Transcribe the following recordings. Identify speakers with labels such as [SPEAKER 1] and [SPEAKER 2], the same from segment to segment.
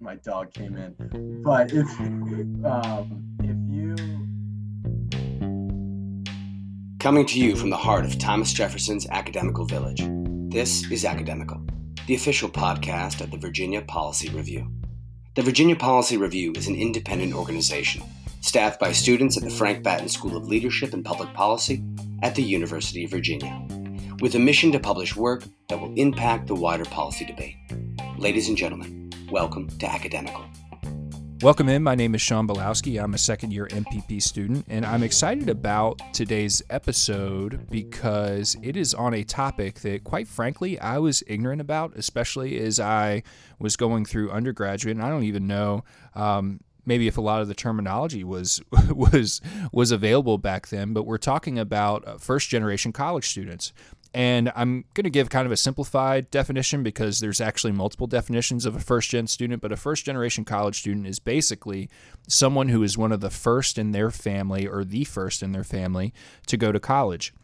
[SPEAKER 1] my dog came in. But if um, if you
[SPEAKER 2] Coming to you from the heart of Thomas Jefferson's Academical Village, this is Academical, the official podcast of the Virginia Policy Review. The Virginia Policy Review is an independent organization staffed by students at the Frank Batten School of Leadership and Public Policy at the University of Virginia, with a mission to publish work that will impact the wider policy debate. Ladies and gentlemen, welcome to Academical.
[SPEAKER 3] Welcome in. My name is Sean Belowski. I'm a second year MPP student, and I'm excited about today's episode because it is on a topic that, quite frankly, I was ignorant about, especially as I was going through undergraduate. And I don't even know um, maybe if a lot of the terminology was was was available back then. But we're talking about uh, first generation college students. And I'm going to give kind of a simplified definition because there's actually multiple definitions of a first gen student, but a first generation college student is basically someone who is one of the first in their family or the first in their family to go to college.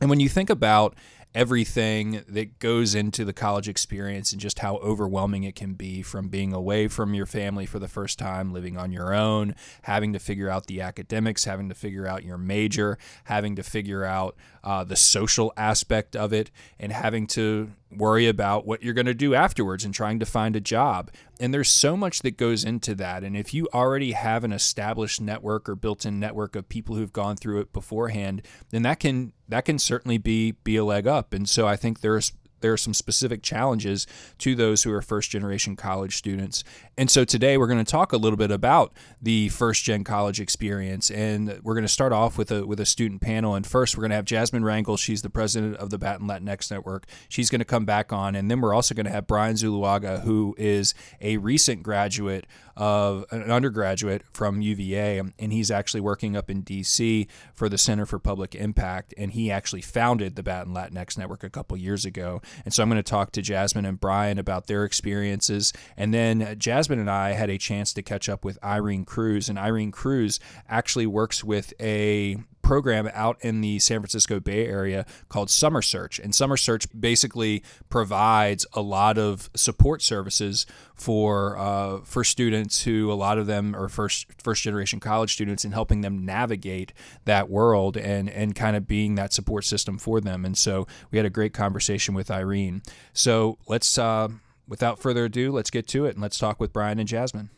[SPEAKER 3] And when you think about everything that goes into the college experience and just how overwhelming it can be from being away from your family for the first time, living on your own, having to figure out the academics, having to figure out your major, having to figure out uh, the social aspect of it, and having to worry about what you're going to do afterwards and trying to find a job. And there's so much that goes into that. And if you already have an established network or built-in network of people who've gone through it beforehand, then that can that can certainly be be a leg up. And so I think there's there are some specific challenges to those who are first generation college students. And so today we're going to talk a little bit about the first gen college experience. And we're going to start off with a with a student panel. And first we're going to have Jasmine Rangel. She's the president of the Batten Latinx Network. She's going to come back on. And then we're also going to have Brian Zuluaga, who is a recent graduate of an undergraduate from UVA, and he's actually working up in DC for the Center for Public Impact. And he actually founded the Batten Latinx Network a couple years ago. And so I'm going to talk to Jasmine and Brian about their experiences. And then Jasmine and I had a chance to catch up with Irene Cruz, and Irene Cruz actually works with a program out in the San Francisco Bay Area called Summer Search. And Summer Search basically provides a lot of support services for uh, for students who a lot of them are first first generation college students and helping them navigate that world and and kind of being that support system for them. And so we had a great conversation with Irene. So let's uh, without further ado, let's get to it and let's talk with Brian and Jasmine.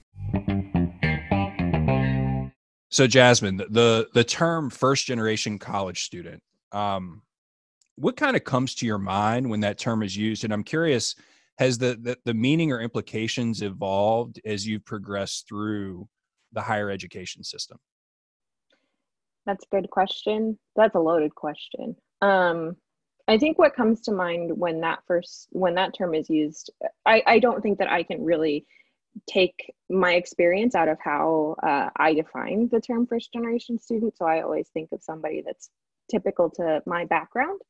[SPEAKER 3] So Jasmine, the the term first generation college student, um, what kind of comes to your mind when that term is used? And I'm curious, has the, the the meaning or implications evolved as you've progressed through the higher education system?
[SPEAKER 4] That's a good question. That's a loaded question. Um, I think what comes to mind when that first when that term is used, I, I don't think that I can really take my experience out of how uh, I define the term first generation student. So I always think of somebody that's typical to my background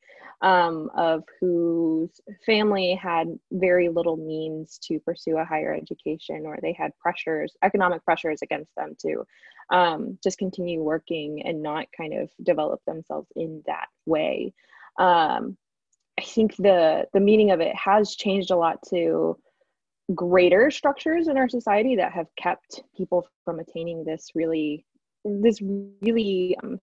[SPEAKER 4] um, of whose family had very little means to pursue a higher education or they had pressures economic pressures against them to um, just continue working and not kind of develop themselves in that way um, i think the the meaning of it has changed a lot to greater structures in our society that have kept people from attaining this really this really um,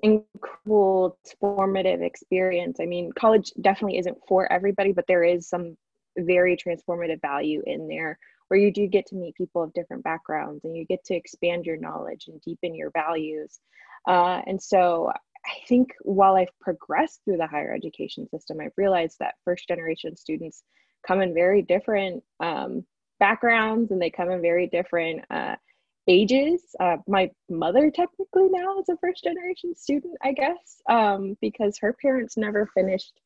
[SPEAKER 4] incredible formative experience. I mean college definitely isn't for everybody but there is some very transformative value in there where you do get to meet people of different backgrounds and you get to expand your knowledge and deepen your values. Uh, and so i think while i've progressed through the higher education system i've realized that first generation students come in very different um, backgrounds and they come in very different uh, ages. Uh, my mother technically now is a first generation student, I guess, um, because her parents never finished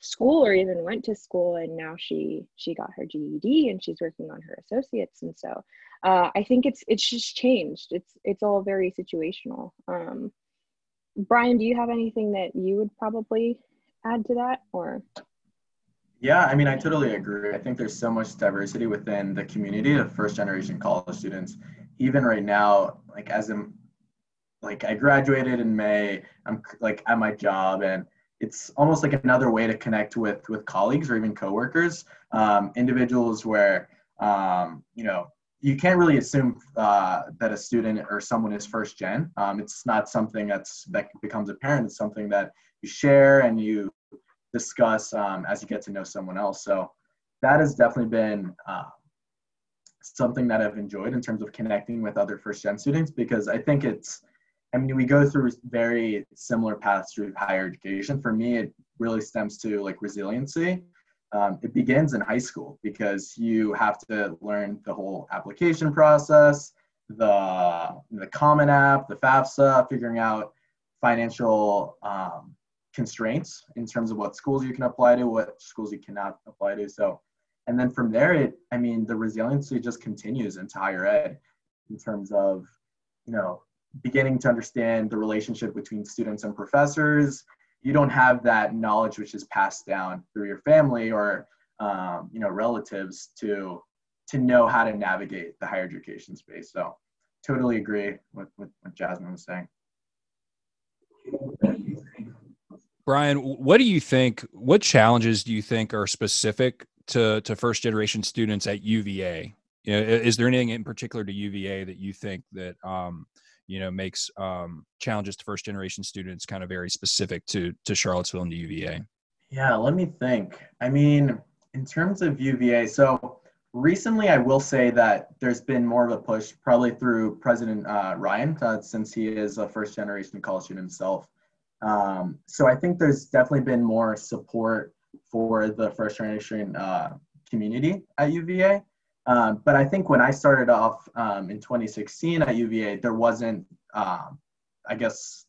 [SPEAKER 4] school or even went to school and now she she got her GED and she's working on her associates. And so uh, I think it's it's just changed. It's it's all very situational. Um, Brian do you have anything that you would probably add to that or
[SPEAKER 1] yeah, I mean, I totally agree. I think there's so much diversity within the community of first generation college students. Even right now, like as I'm, like I graduated in May, I'm like at my job, and it's almost like another way to connect with with colleagues or even coworkers, um, individuals where um, you know, you can't really assume uh, that a student or someone is first gen. Um, it's not something that's that becomes apparent. It's something that you share and you discuss um, as you get to know someone else. So that has definitely been uh, something that I've enjoyed in terms of connecting with other first gen students because I think it's I mean, we go through very similar paths through higher education. For me, it really stems to like resiliency. Um, it begins in high school because you have to learn the whole application process, the the Common App, the FAFSA, figuring out financial um, constraints in terms of what schools you can apply to, what schools you cannot apply to. So, and then from there, it I mean, the resiliency just continues into higher ed in terms of you know beginning to understand the relationship between students and professors you don't have that knowledge which is passed down through your family or um, you know relatives to to know how to navigate the higher education space. So totally agree with, with what jasmine was saying.
[SPEAKER 3] Brian what do you think what challenges do you think are specific to to first generation students at uva you know, is there anything in particular to uva that you think that um, you know makes um, challenges to first generation students kind of very specific to to Charlottesville and the UVA?
[SPEAKER 1] Yeah, let me think. I mean, in terms of UVA, so recently I will say that there's been more of a push, probably through President uh, Ryan, uh, since he is a first generation college student himself. Um, so I think there's definitely been more support for the first generation uh, community at UVA. Um, but I think when I started off um, in 2016 at UVA, there wasn't, um, I guess,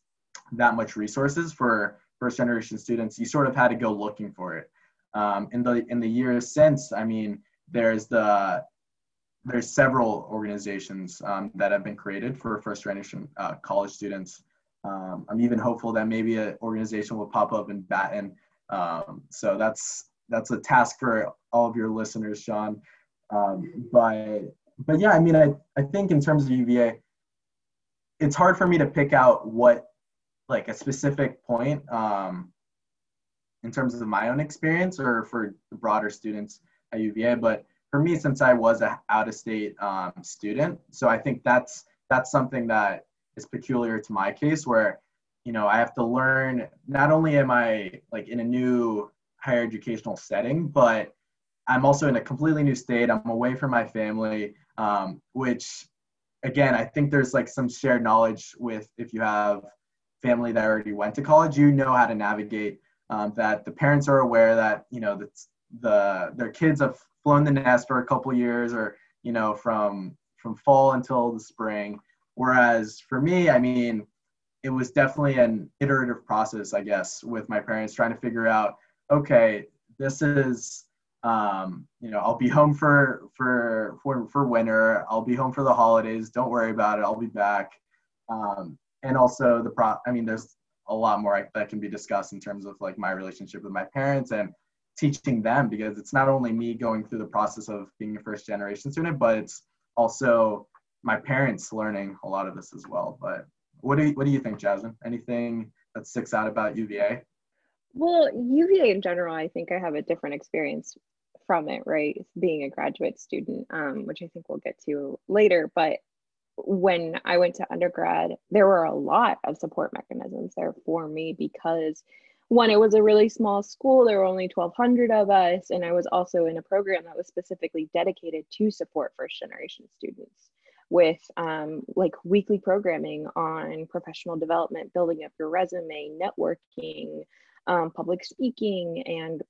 [SPEAKER 1] that much resources for first generation students. You sort of had to go looking for it. Um, in the in the years since, I mean, there's the there's several organizations um, that have been created for first generation uh, college students. Um, I'm even hopeful that maybe an organization will pop up in Batten. so that's that's a task for all of your listeners, Sean. Um, but but yeah, I mean, I, I think in terms of UVA, it's hard for me to pick out what like a specific point um, in terms of my own experience or for the broader students at UVA. But for me, since I was a out of state um, student, so I think that's that's something that is peculiar to my case where you know I have to learn. Not only am I like in a new higher educational setting, but I'm also in a completely new state. I'm away from my family, um, which again, I think there's like some shared knowledge with if you have family that already went to college, you know how to navigate um, that. The parents are aware that you know the, the their kids have flown the nest for a couple years, or you know from from fall until the spring. Whereas for me, I mean, it was definitely an iterative process, I guess, with my parents trying to figure out, okay, this is um, you know, I'll be home for for for for winter. I'll be home for the holidays. Don't worry about it. I'll be back. Um, and also the pro. I mean, there's a lot more that can be discussed in terms of like my relationship with my parents and teaching them because it's not only me going through the process of being a first generation student, but it's also my parents learning a lot of this as well. But what do you, what do you think, Jasmine? Anything that sticks out about UVA?
[SPEAKER 4] Well, UVA in general, I think I have a different experience from it, right? Being a graduate student, um, which I think we'll get to later. But when I went to undergrad, there were a lot of support mechanisms there for me because one, it was a really small school. There were only 1,200 of us. And I was also in a program that was specifically dedicated to support first generation students with um, like weekly programming on professional development, building up your resume, networking, um, public speaking, and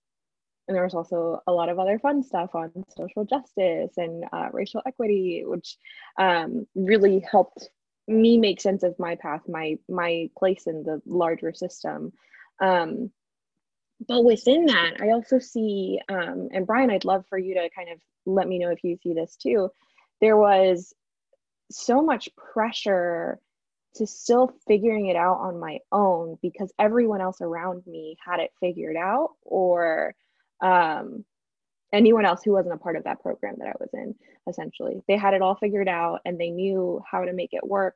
[SPEAKER 4] and there was also a lot of other fun stuff on social justice and uh, racial equity, which um, really helped me make sense of my path, my my place in the larger system. Um, but within that, I also see, um, and Brian, I'd love for you to kind of let me know if you see this too. There was so much pressure to still figuring it out on my own because everyone else around me had it figured out or um, anyone else who wasn't a part of that program that I was in, essentially. They had it all figured out and they knew how to make it work.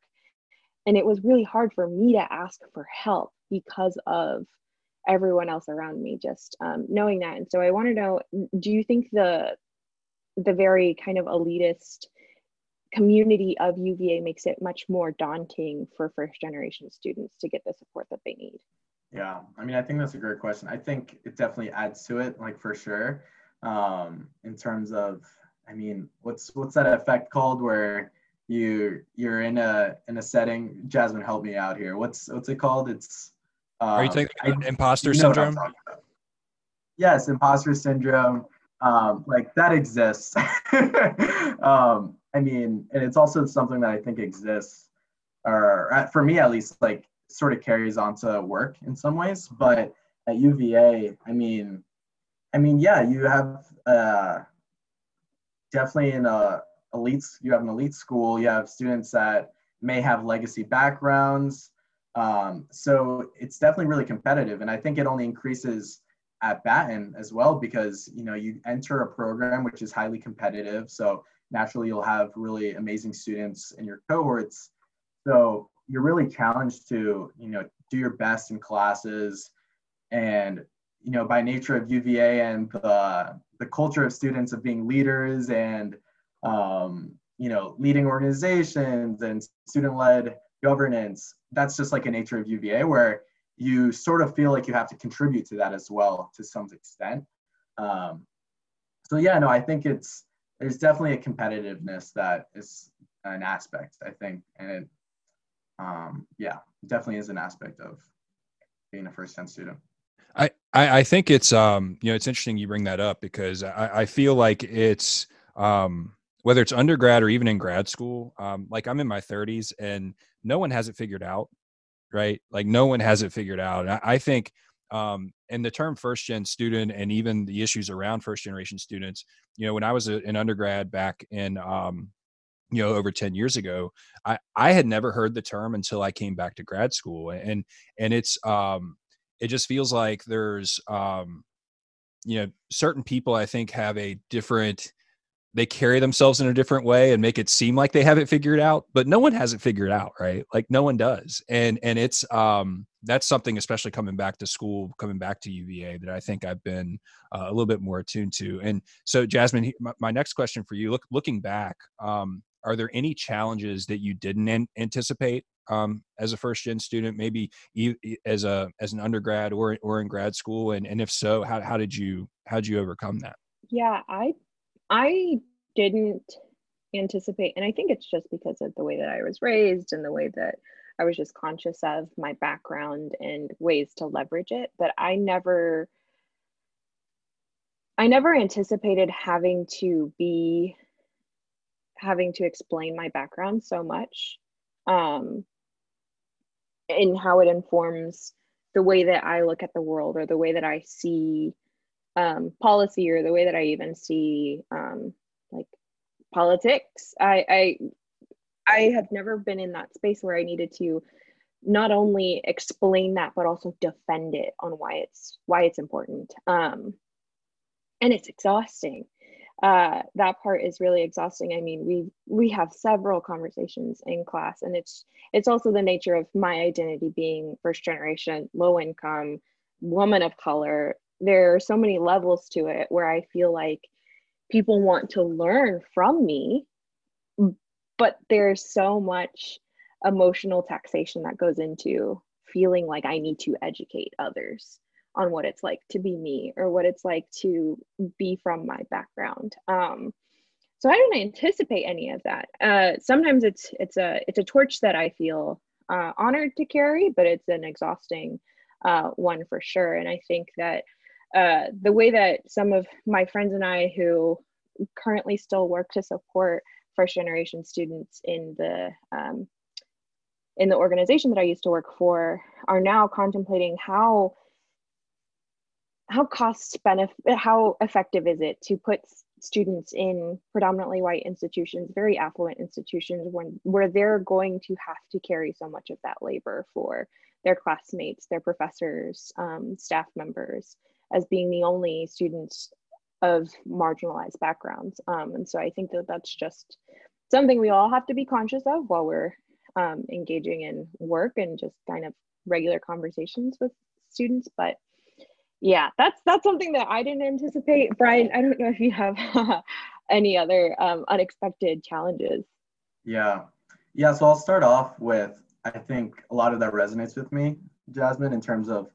[SPEAKER 4] And it was really hard for me to ask for help because of everyone else around me just um, knowing that. And so I want to know do you think the the very kind of elitist community of UVA makes it much more daunting for first generation students to get the support that they need.
[SPEAKER 1] Yeah, I mean, I think that's a great question. I think it definitely adds to it, like for sure. Um, in terms of, I mean, what's what's that effect called where you you're in a in a setting? Jasmine, help me out here. What's what's it called? It's
[SPEAKER 3] um, are you thinking imposter syndrome?
[SPEAKER 1] Yes, imposter syndrome. Um, like that exists. um, I mean, and it's also something that I think exists, or for me at least, like sort of carries on to work in some ways. But at UVA, I mean, I mean, yeah, you have uh, definitely in a elite. You have an elite school. You have students that may have legacy backgrounds. Um, so it's definitely really competitive, and I think it only increases at Batten as well because you know you enter a program which is highly competitive. So naturally you'll have really amazing students in your cohorts. So you're really challenged to, you know, do your best in classes. And, you know, by nature of UVA and the, the culture of students of being leaders and, um, you know, leading organizations and student-led governance, that's just like a nature of UVA where you sort of feel like you have to contribute to that as well to some extent. Um, so yeah, no, I think it's there's definitely a competitiveness that is an aspect, I think, and it, um, yeah, definitely is an aspect of being a first gen student.
[SPEAKER 3] I, I, think it's um you know it's interesting you bring that up because I, I feel like it's um whether it's undergrad or even in grad school um like I'm in my 30s and no one has it figured out right like no one has it figured out and I, I think um, and the term first gen student and even the issues around first generation students you know when i was a, an undergrad back in um, you know over 10 years ago i i had never heard the term until i came back to grad school and and it's um it just feels like there's um you know certain people i think have a different they carry themselves in a different way and make it seem like they have it figured out but no one has it figured out right? Like no one does and and it's um that's something especially coming back to school coming back to uva that i think i've been uh, a little bit more attuned to and so jasmine my, my next question for you look looking back um are there any challenges that you didn't an- anticipate um, as a first gen student maybe as a as an undergrad or or in grad school and and if so how, how did you how did you overcome that
[SPEAKER 4] yeah i I didn't anticipate, and I think it's just because of the way that I was raised and the way that I was just conscious of my background and ways to leverage it. But I never, I never anticipated having to be, having to explain my background so much, um, and how it informs the way that I look at the world or the way that I see um, policy or the way that I even see um, like politics. I, I I have never been in that space where I needed to not only explain that but also defend it on why it's why it's important. Um, and it's exhausting. Uh, that part is really exhausting. I mean, we we have several conversations in class, and it's it's also the nature of my identity being first generation, low income, woman of color, there are so many levels to it where I feel like people want to learn from me, but there's so much emotional taxation that goes into feeling like I need to educate others on what it's like to be me or what it's like to be from my background. Um, so I don't anticipate any of that. Uh, sometimes it's it's a it's a torch that I feel uh, honored to carry, but it's an exhausting uh, one for sure. And I think that uh, the way that some of my friends and I who currently still work to support first generation students in the um, in the organization that I used to work for are now contemplating how how cost benefit how effective is it to put students in predominantly white institutions very affluent institutions when where they're going to have to carry so much of that labor for their classmates their professors um, staff members as being the only students of marginalized backgrounds. Um, and so I think that that's just something we all have to be conscious of while we're um, engaging in work and just kind of regular conversations with students. But yeah, that's that's something that I didn't anticipate. Brian, I don't know if you have any other um, unexpected challenges?
[SPEAKER 1] Yeah. Yeah. So I'll start off with I think a lot of that resonates with me, Jasmine, in terms of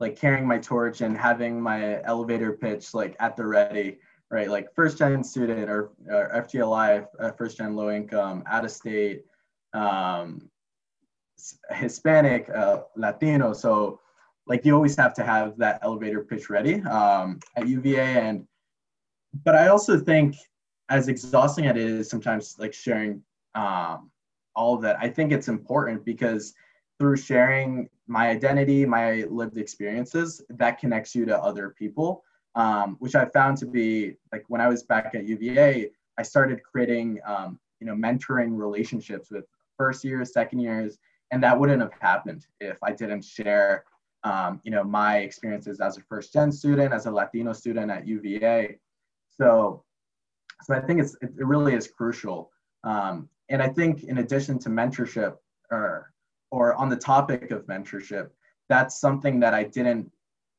[SPEAKER 1] like carrying my torch and having my elevator pitch like at the ready, right? Like first gen student or, or FGLI, uh, first gen low income, out of state, um, Hispanic, uh, Latino. So like you always have to have that elevator pitch ready um, at UVA. And, but I also think as exhausting as it is sometimes like sharing um, all of that, I think it's important because through sharing my identity, my lived experiences, that connects you to other people, um, which I found to be like when I was back at UVA, I started creating, um, you know, mentoring relationships with first years, second years, and that wouldn't have happened if I didn't share, um, you know, my experiences as a first gen student, as a Latino student at UVA. So, so I think it's it really is crucial. Um, and I think in addition to mentorship, or or on the topic of mentorship, that's something that I didn't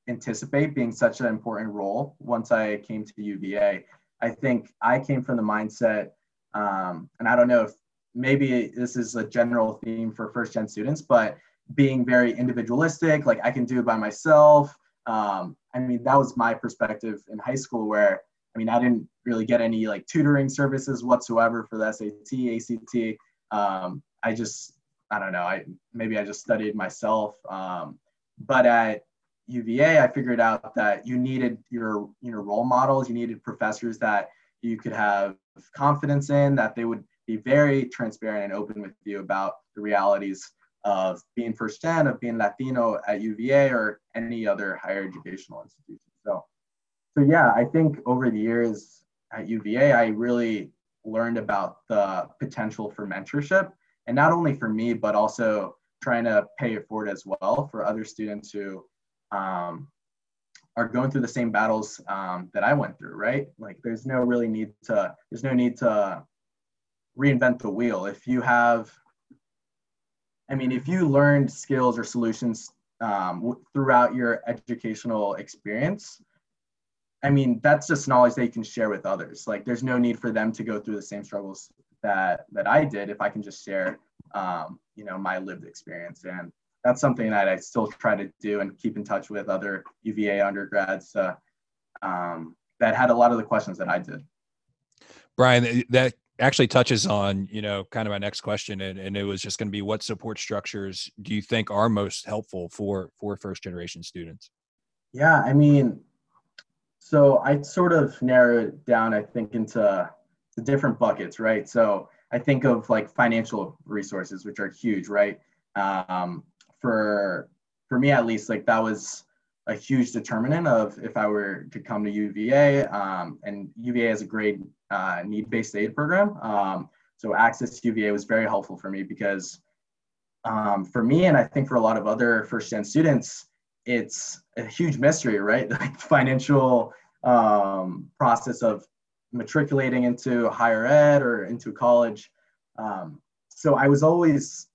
[SPEAKER 1] anticipate being such an important role once I came to UVA. I think I came from the mindset, um, and I don't know if maybe this is a general theme for first gen students, but being very individualistic, like I can do it by myself. Um, I mean, that was my perspective in high school where, I mean, I didn't really get any like tutoring services whatsoever for the SAT, ACT. Um, I just I don't know. I maybe I just studied myself. Um, but at UVA, I figured out that you needed your you know role models. You needed professors that you could have confidence in, that they would be very transparent and open with you about the realities of being first gen, of being Latino at UVA or any other higher educational institution. So, so yeah, I think over the years at UVA, I really learned about the potential for mentorship and not only for me, but also trying to pay it forward as well for other students who um, are going through the same battles um, that I went through, right? Like there's no really need to, there's no need to reinvent the wheel. If you have, I mean, if you learned skills or solutions um, throughout your educational experience, I mean, that's just knowledge you can share with others. Like there's no need for them to go through the same struggles that that I did if I can just share um, you know my lived experience and that's something that I still try to do and keep in touch with other UVA undergrads uh, um, that had a lot of the questions that I did.
[SPEAKER 3] Brian, that actually touches on you know kind of my next question and, and it was just going to be what support structures do you think are most helpful for for first generation students
[SPEAKER 1] yeah i mean so i sort of narrowed down i think into the different buckets, right? So I think of like financial resources, which are huge, right? Um, for for me at least, like that was a huge determinant of if I were to come to UVA. Um, and UVA has a great uh, need-based aid program. Um, so access UVA was very helpful for me because um, for me, and I think for a lot of other first-gen students, it's a huge mystery, right? Like financial um, process of matriculating into higher ed or into college. Um, so I was always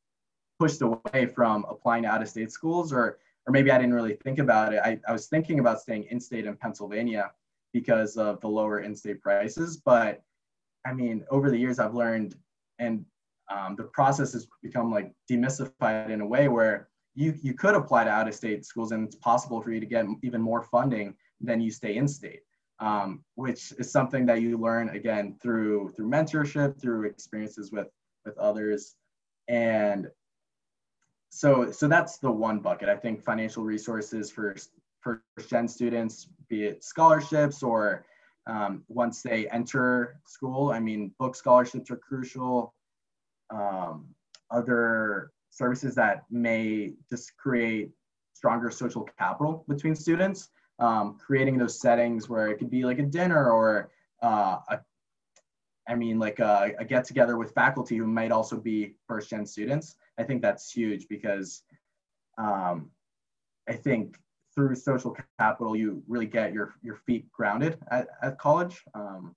[SPEAKER 1] pushed away from applying to out of state schools, or, or maybe I didn't really think about it. I, I was thinking about staying in state in Pennsylvania because of the lower in state prices. But I mean, over the years, I've learned, and um, the process has become like demystified in a way where you, you could apply to out of state schools and it's possible for you to get even more funding than you stay in state um, which is something that you learn again through through mentorship, through experiences with with others, and so so that's the one bucket. I think financial resources for first gen students, be it scholarships or um, once they enter school. I mean, book scholarships are crucial. Um, other services that may just create stronger social capital between students um, creating those settings where it could be like a dinner or uh, a, I mean, like a, a get together with faculty who might also be first gen students. I think that's huge because um, I think through social capital, you really get your, your feet grounded at, at college. Um,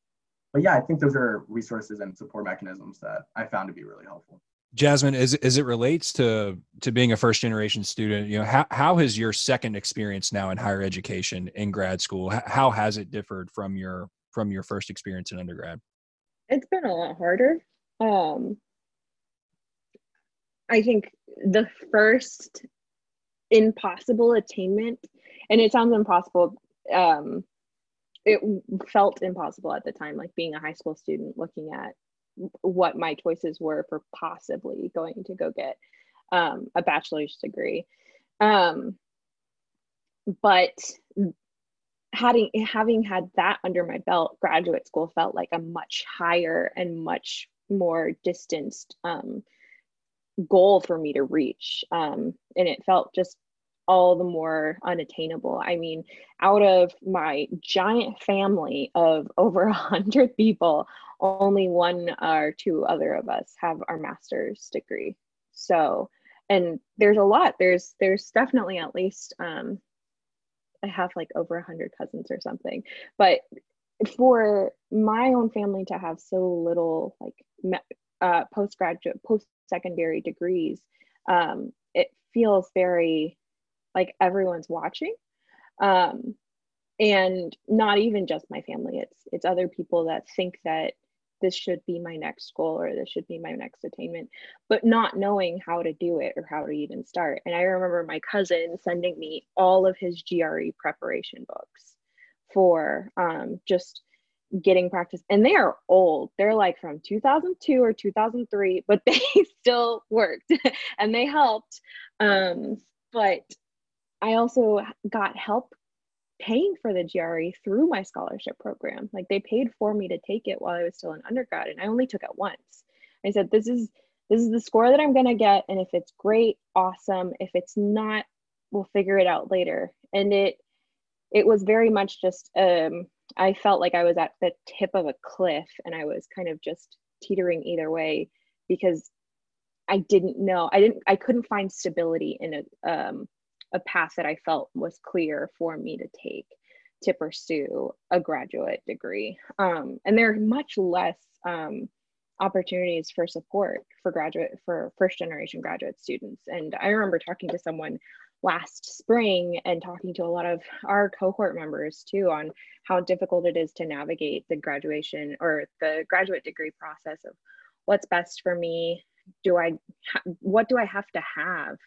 [SPEAKER 1] but yeah, I think those are resources and support mechanisms that I found to be really helpful.
[SPEAKER 3] Jasmine, as, as it relates to to being a first generation student, you know, how, how has your second experience now in higher education in grad school, how has it differed from your from your first experience in undergrad?
[SPEAKER 4] It's been a lot harder. Um, I think the first impossible attainment, and it sounds impossible. Um, it felt impossible at the time, like being a high school student, looking at what my choices were for possibly going to go get um, a bachelor's degree. Um, but having having had that under my belt, graduate school felt like a much higher and much more distanced um, goal for me to reach, um, and it felt just all the more unattainable. I mean, out of my giant family of over a hundred people, only one or two other of us have our master's degree. So, and there's a lot. There's there's definitely at least um, I have like over a hundred cousins or something. But for my own family to have so little like uh, postgraduate, post secondary degrees, um, it feels very like everyone's watching. Um, and not even just my family it's it's other people that think that this should be my next goal or this should be my next attainment but not knowing how to do it or how to even start and i remember my cousin sending me all of his gre preparation books for um, just getting practice and they are old they're like from 2002 or 2003 but they still worked and they helped um, but i also got help paying for the GRE through my scholarship program. Like they paid for me to take it while I was still in undergrad and I only took it once. I said this is this is the score that I'm going to get and if it's great, awesome. If it's not, we'll figure it out later. And it it was very much just um I felt like I was at the tip of a cliff and I was kind of just teetering either way because I didn't know. I didn't I couldn't find stability in a um a path that I felt was clear for me to take to pursue a graduate degree. Um, and there are much less um, opportunities for support for graduate for first generation graduate students. And I remember talking to someone last spring and talking to a lot of our cohort members too on how difficult it is to navigate the graduation or the graduate degree process of what's best for me do i ha- what do i have to have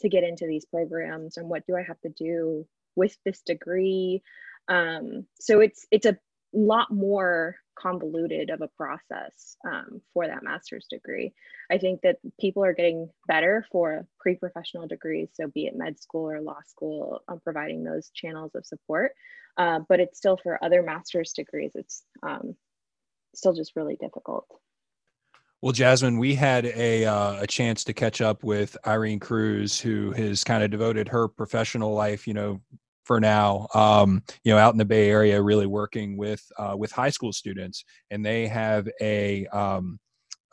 [SPEAKER 4] to get into these programs and what do I have to do with this degree. Um, so it's it's a lot more convoluted of a process um, for that master's degree. I think that people are getting better for pre-professional degrees, so be it med school or law school, um, providing those channels of support. Uh, but it's still for other master's degrees, it's um, still just really difficult.
[SPEAKER 3] Well, Jasmine, we had a uh, a chance to catch up with Irene Cruz, who has kind of devoted her professional life, you know, for now, um, you know, out in the Bay Area, really working with uh, with high school students, and they have a um,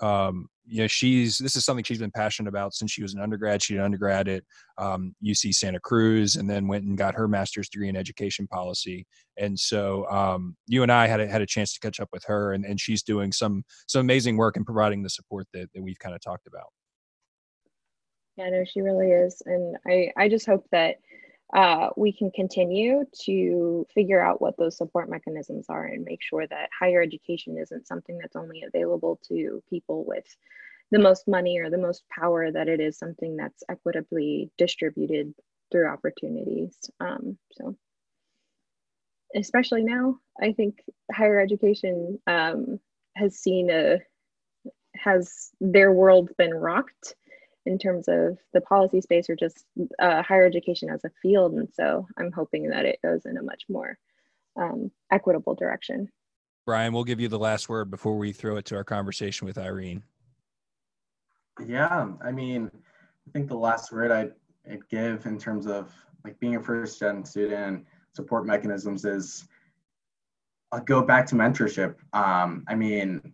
[SPEAKER 3] um, you know she's this is something she's been passionate about since she was an undergrad. She did undergrad at um, uc santa cruz and then went and got her master's degree in education policy. And so um, you and i had a, had a chance to catch up with her and, and she's doing some some amazing work in providing the support that, that we've kind of talked about.
[SPEAKER 4] Yeah no she really is. And i i just hope that uh, we can continue to figure out what those support mechanisms are and make sure that higher education isn't something that's only available to people with the most money or the most power, that it is something that's equitably distributed through opportunities. Um, so, especially now, I think higher education um, has seen a has their world been rocked in terms of the policy space or just uh, higher education as a field. And so I'm hoping that it goes in a much more um, equitable direction.
[SPEAKER 3] Brian, we'll give you the last word before we throw it to our conversation with Irene.
[SPEAKER 1] Yeah, I mean, I think the last word I'd, I'd give in terms of like being a first gen student support mechanisms is I'll go back to mentorship. Um, I mean,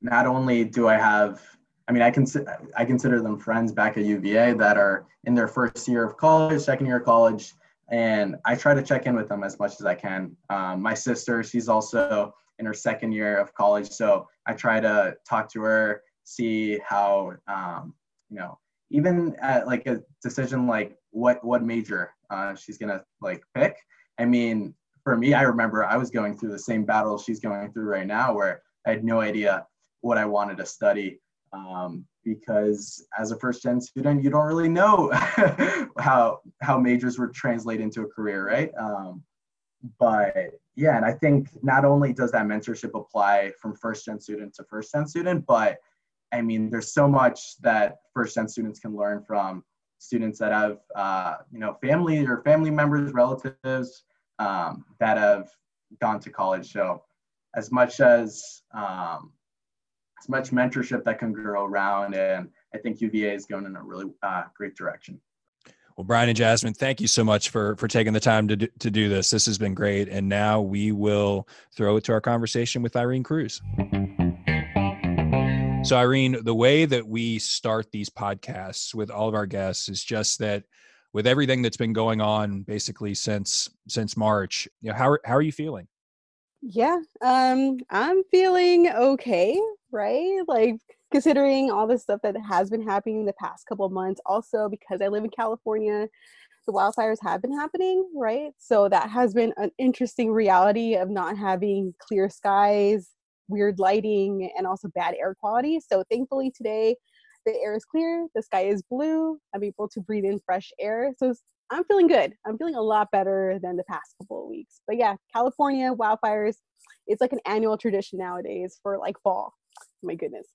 [SPEAKER 1] not only do I have I mean, I consider I consider them friends back at UVA that are in their first year of college, second year of college, and I try to check in with them as much as I can. Um, my sister, she's also in her second year of college, so I try to talk to her, see how um, you know, even at like a decision like what what major uh, she's gonna like pick. I mean, for me, I remember I was going through the same battle she's going through right now, where I had no idea what I wanted to study. Um, because as a first gen student, you don't really know how how majors would translate into a career, right? Um, but yeah, and I think not only does that mentorship apply from first gen student to first gen student, but I mean, there's so much that first gen students can learn from students that have, uh, you know, family or family members, relatives um, that have gone to college. So, as much as um, as much mentorship that can grow around, and I think UVA is going in a really uh, great direction.
[SPEAKER 3] Well, Brian and Jasmine, thank you so much for for taking the time to do, to do this. This has been great, and now we will throw it to our conversation with Irene Cruz. So, Irene, the way that we start these podcasts with all of our guests is just that with everything that's been going on basically since since March, you know, how how are you feeling?
[SPEAKER 5] Yeah, um, I'm feeling okay, right? Like considering all the stuff that has been happening the past couple months. Also, because I live in California, the wildfires have been happening, right? So that has been an interesting reality of not having clear skies, weird lighting, and also bad air quality. So thankfully today, the air is clear, the sky is blue. I'm able to breathe in fresh air. So I'm feeling good. I'm feeling a lot better than the past couple of weeks. But yeah, California wildfires, it's like an annual tradition nowadays for like fall. My goodness.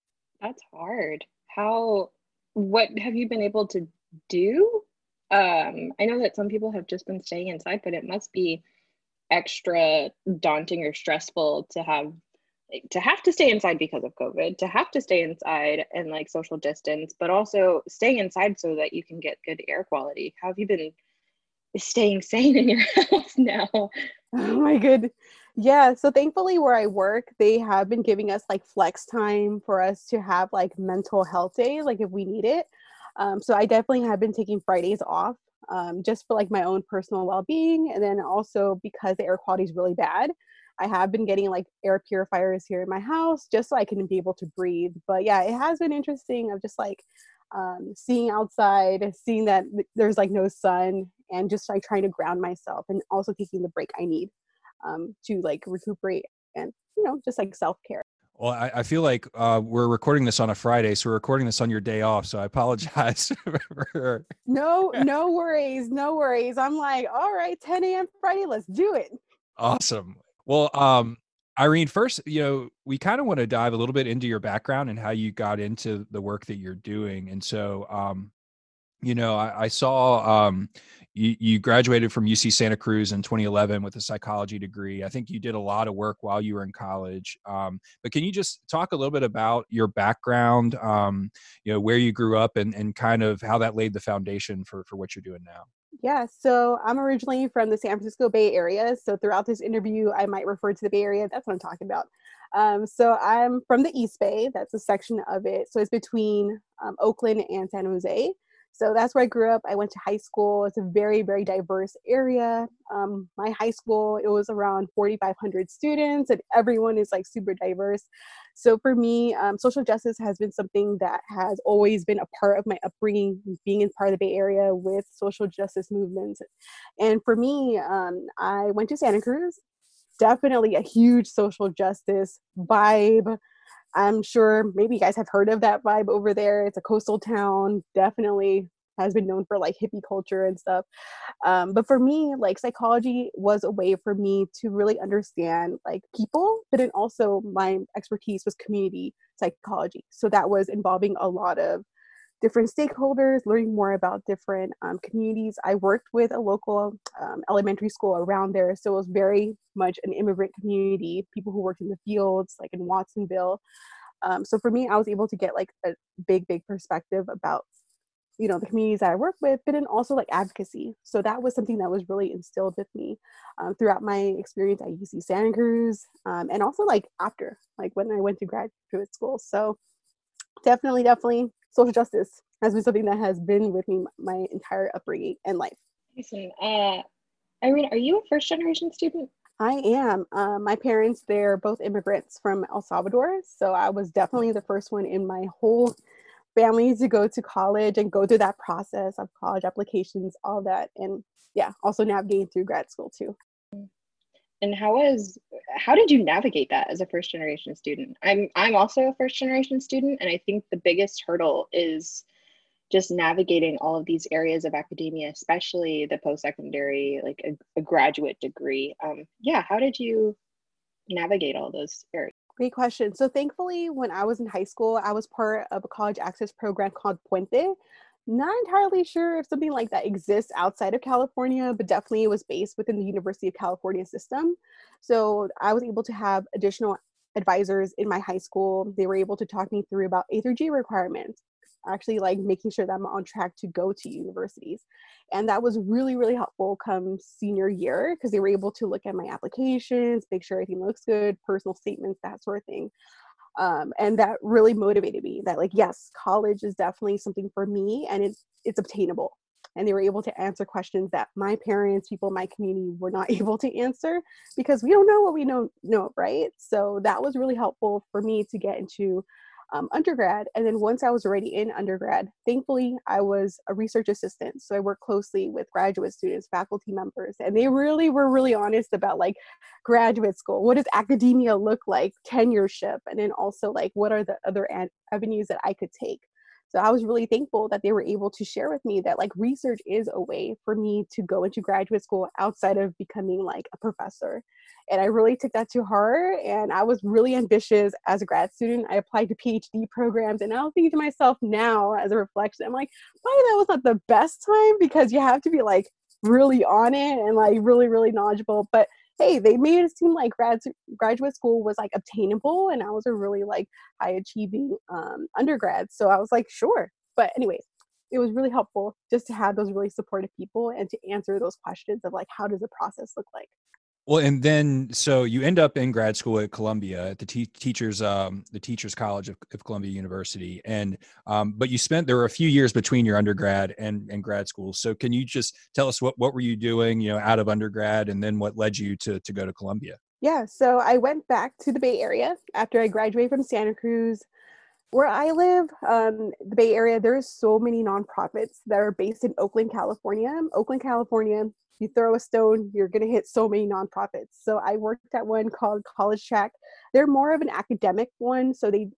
[SPEAKER 4] That's hard. How, what have you been able to do? Um, I know that some people have just been staying inside, but it must be extra daunting or stressful to have to have to stay inside because of COVID, to have to stay inside and like social distance, but also staying inside so that you can get good air quality. How have you been staying sane in your house now? Oh
[SPEAKER 5] my good. Yeah, so thankfully where I work, they have been giving us like flex time for us to have like mental health days, like if we need it. Um, so I definitely have been taking Fridays off um, just for like my own personal well-being, and then also because the air quality is really bad. I have been getting like air purifiers here in my house just so I can be able to breathe. But yeah, it has been interesting of just like um, seeing outside, seeing that there's like no sun, and just like trying to ground myself and also taking the break I need um, to like recuperate and you know just like self care.
[SPEAKER 3] Well, I, I feel like uh, we're recording this on a Friday, so we're recording this on your day off. So I apologize.
[SPEAKER 5] for... no, no worries, no worries. I'm like, all right, 10 a.m. Friday, let's do it.
[SPEAKER 3] Awesome. Well, um, Irene, first, you know, we kind of want to dive a little bit into your background and how you got into the work that you're doing. And so, um, you know, I, I saw um, you, graduated from UC Santa Cruz in 2011 with a psychology degree. I think you did a lot of work while you were in college. Um, but can you just talk a little bit about your background, um, you know, where you grew up and, and kind of how that laid the foundation for, for what you're doing now?
[SPEAKER 5] Yeah, so I'm originally from the San Francisco Bay Area. So throughout this interview, I might refer to the Bay Area. That's what I'm talking about. Um, so I'm from the East Bay. That's a section of it. So it's between um, Oakland and San Jose. So that's where I grew up. I went to high school. It's a very, very diverse area. Um, my high school, it was around 4,500 students, and everyone is like super diverse. So for me, um, social justice has been something that has always been a part of my upbringing, being in part of the Bay Area with social justice movements. And for me, um, I went to Santa Cruz. Definitely a huge social justice vibe I'm sure maybe you guys have heard of that vibe over there. It's a coastal town, definitely has been known for like hippie culture and stuff. Um, but for me, like psychology was a way for me to really understand like people, but then also my expertise was community psychology. So that was involving a lot of different stakeholders, learning more about different um, communities. I worked with a local um, elementary school around there, so it was very much an immigrant community, people who worked in the fields, like in Watsonville. Um, so for me, I was able to get like a big, big perspective about you know the communities that I work with, but then also like advocacy. So that was something that was really instilled with me um, throughout my experience at UC Santa Cruz, um, and also like after, like when I went to graduate school. So definitely, definitely social justice has been something that has been with me my entire upbringing and life.
[SPEAKER 4] Listen, uh, Irene, are you a first generation student?
[SPEAKER 5] I am. Uh, my parents, they're both immigrants from El Salvador. So I was definitely the first one in my whole family to go to college and go through that process of college applications, all that. And yeah, also navigating through grad school too.
[SPEAKER 4] And how was how did you navigate that as a first generation student? I'm i'm also a first generation student and i think the biggest hurdle is just navigating all of these areas of academia especially the post-secondary like a, a graduate degree. Um, yeah how did you navigate all those areas?
[SPEAKER 5] Great question. So, thankfully, when I was in high school, I was part of a college access program called Puente, not entirely sure if something like that exists outside of California, but definitely it was based within the University of California system. So I was able to have additional advisors in my high school. They were able to talk me through about A through G requirements, actually like making sure that I'm on track to go to universities. And that was really, really helpful come senior year because they were able to look at my applications, make sure everything looks good, personal statements, that sort of thing um, and that really motivated me that like yes college is definitely something for me and it's it's obtainable. And they were able to answer questions that my parents people in my community were not able to answer because we don't know what we don't know right? So that was really helpful for me to get into um, undergrad. And then once I was already in undergrad, thankfully I was a research assistant. So I worked closely with graduate students, faculty members, and they really were really honest about like graduate school. What does academia look like, tenureship, and then also like what are the other avenues that I could take. So I was really thankful that they were able to share with me that like research is a way for me to go into graduate school outside of becoming like a professor. And I really took that to heart and I was really ambitious as a grad student. I applied to PhD programs and I was thinking to myself now as a reflection, I'm like, probably that was not the best time because you have to be like really on it and like really, really knowledgeable. But hey, they made it seem like grad graduate school was like obtainable, and I was a really like high achieving um, undergrad. So I was like, sure. But anyways, it was really helpful just to have those really supportive people and to answer those questions of like, how does the process look like?
[SPEAKER 3] Well, and then so you end up in grad school at Columbia at the te- teachers um, the Teachers College of, of Columbia University, and um, but you spent there were a few years between your undergrad and, and grad school. So can you just tell us what what were you doing, you know, out of undergrad, and then what led you to to go to Columbia?
[SPEAKER 5] Yeah, so I went back to the Bay Area after I graduated from Santa Cruz. Where I live, um, the Bay Area, there's so many nonprofits that are based in Oakland, California. Oakland, California you throw a stone, you're going to hit so many nonprofits. So I worked at one called College Track. They're more of an academic one, so they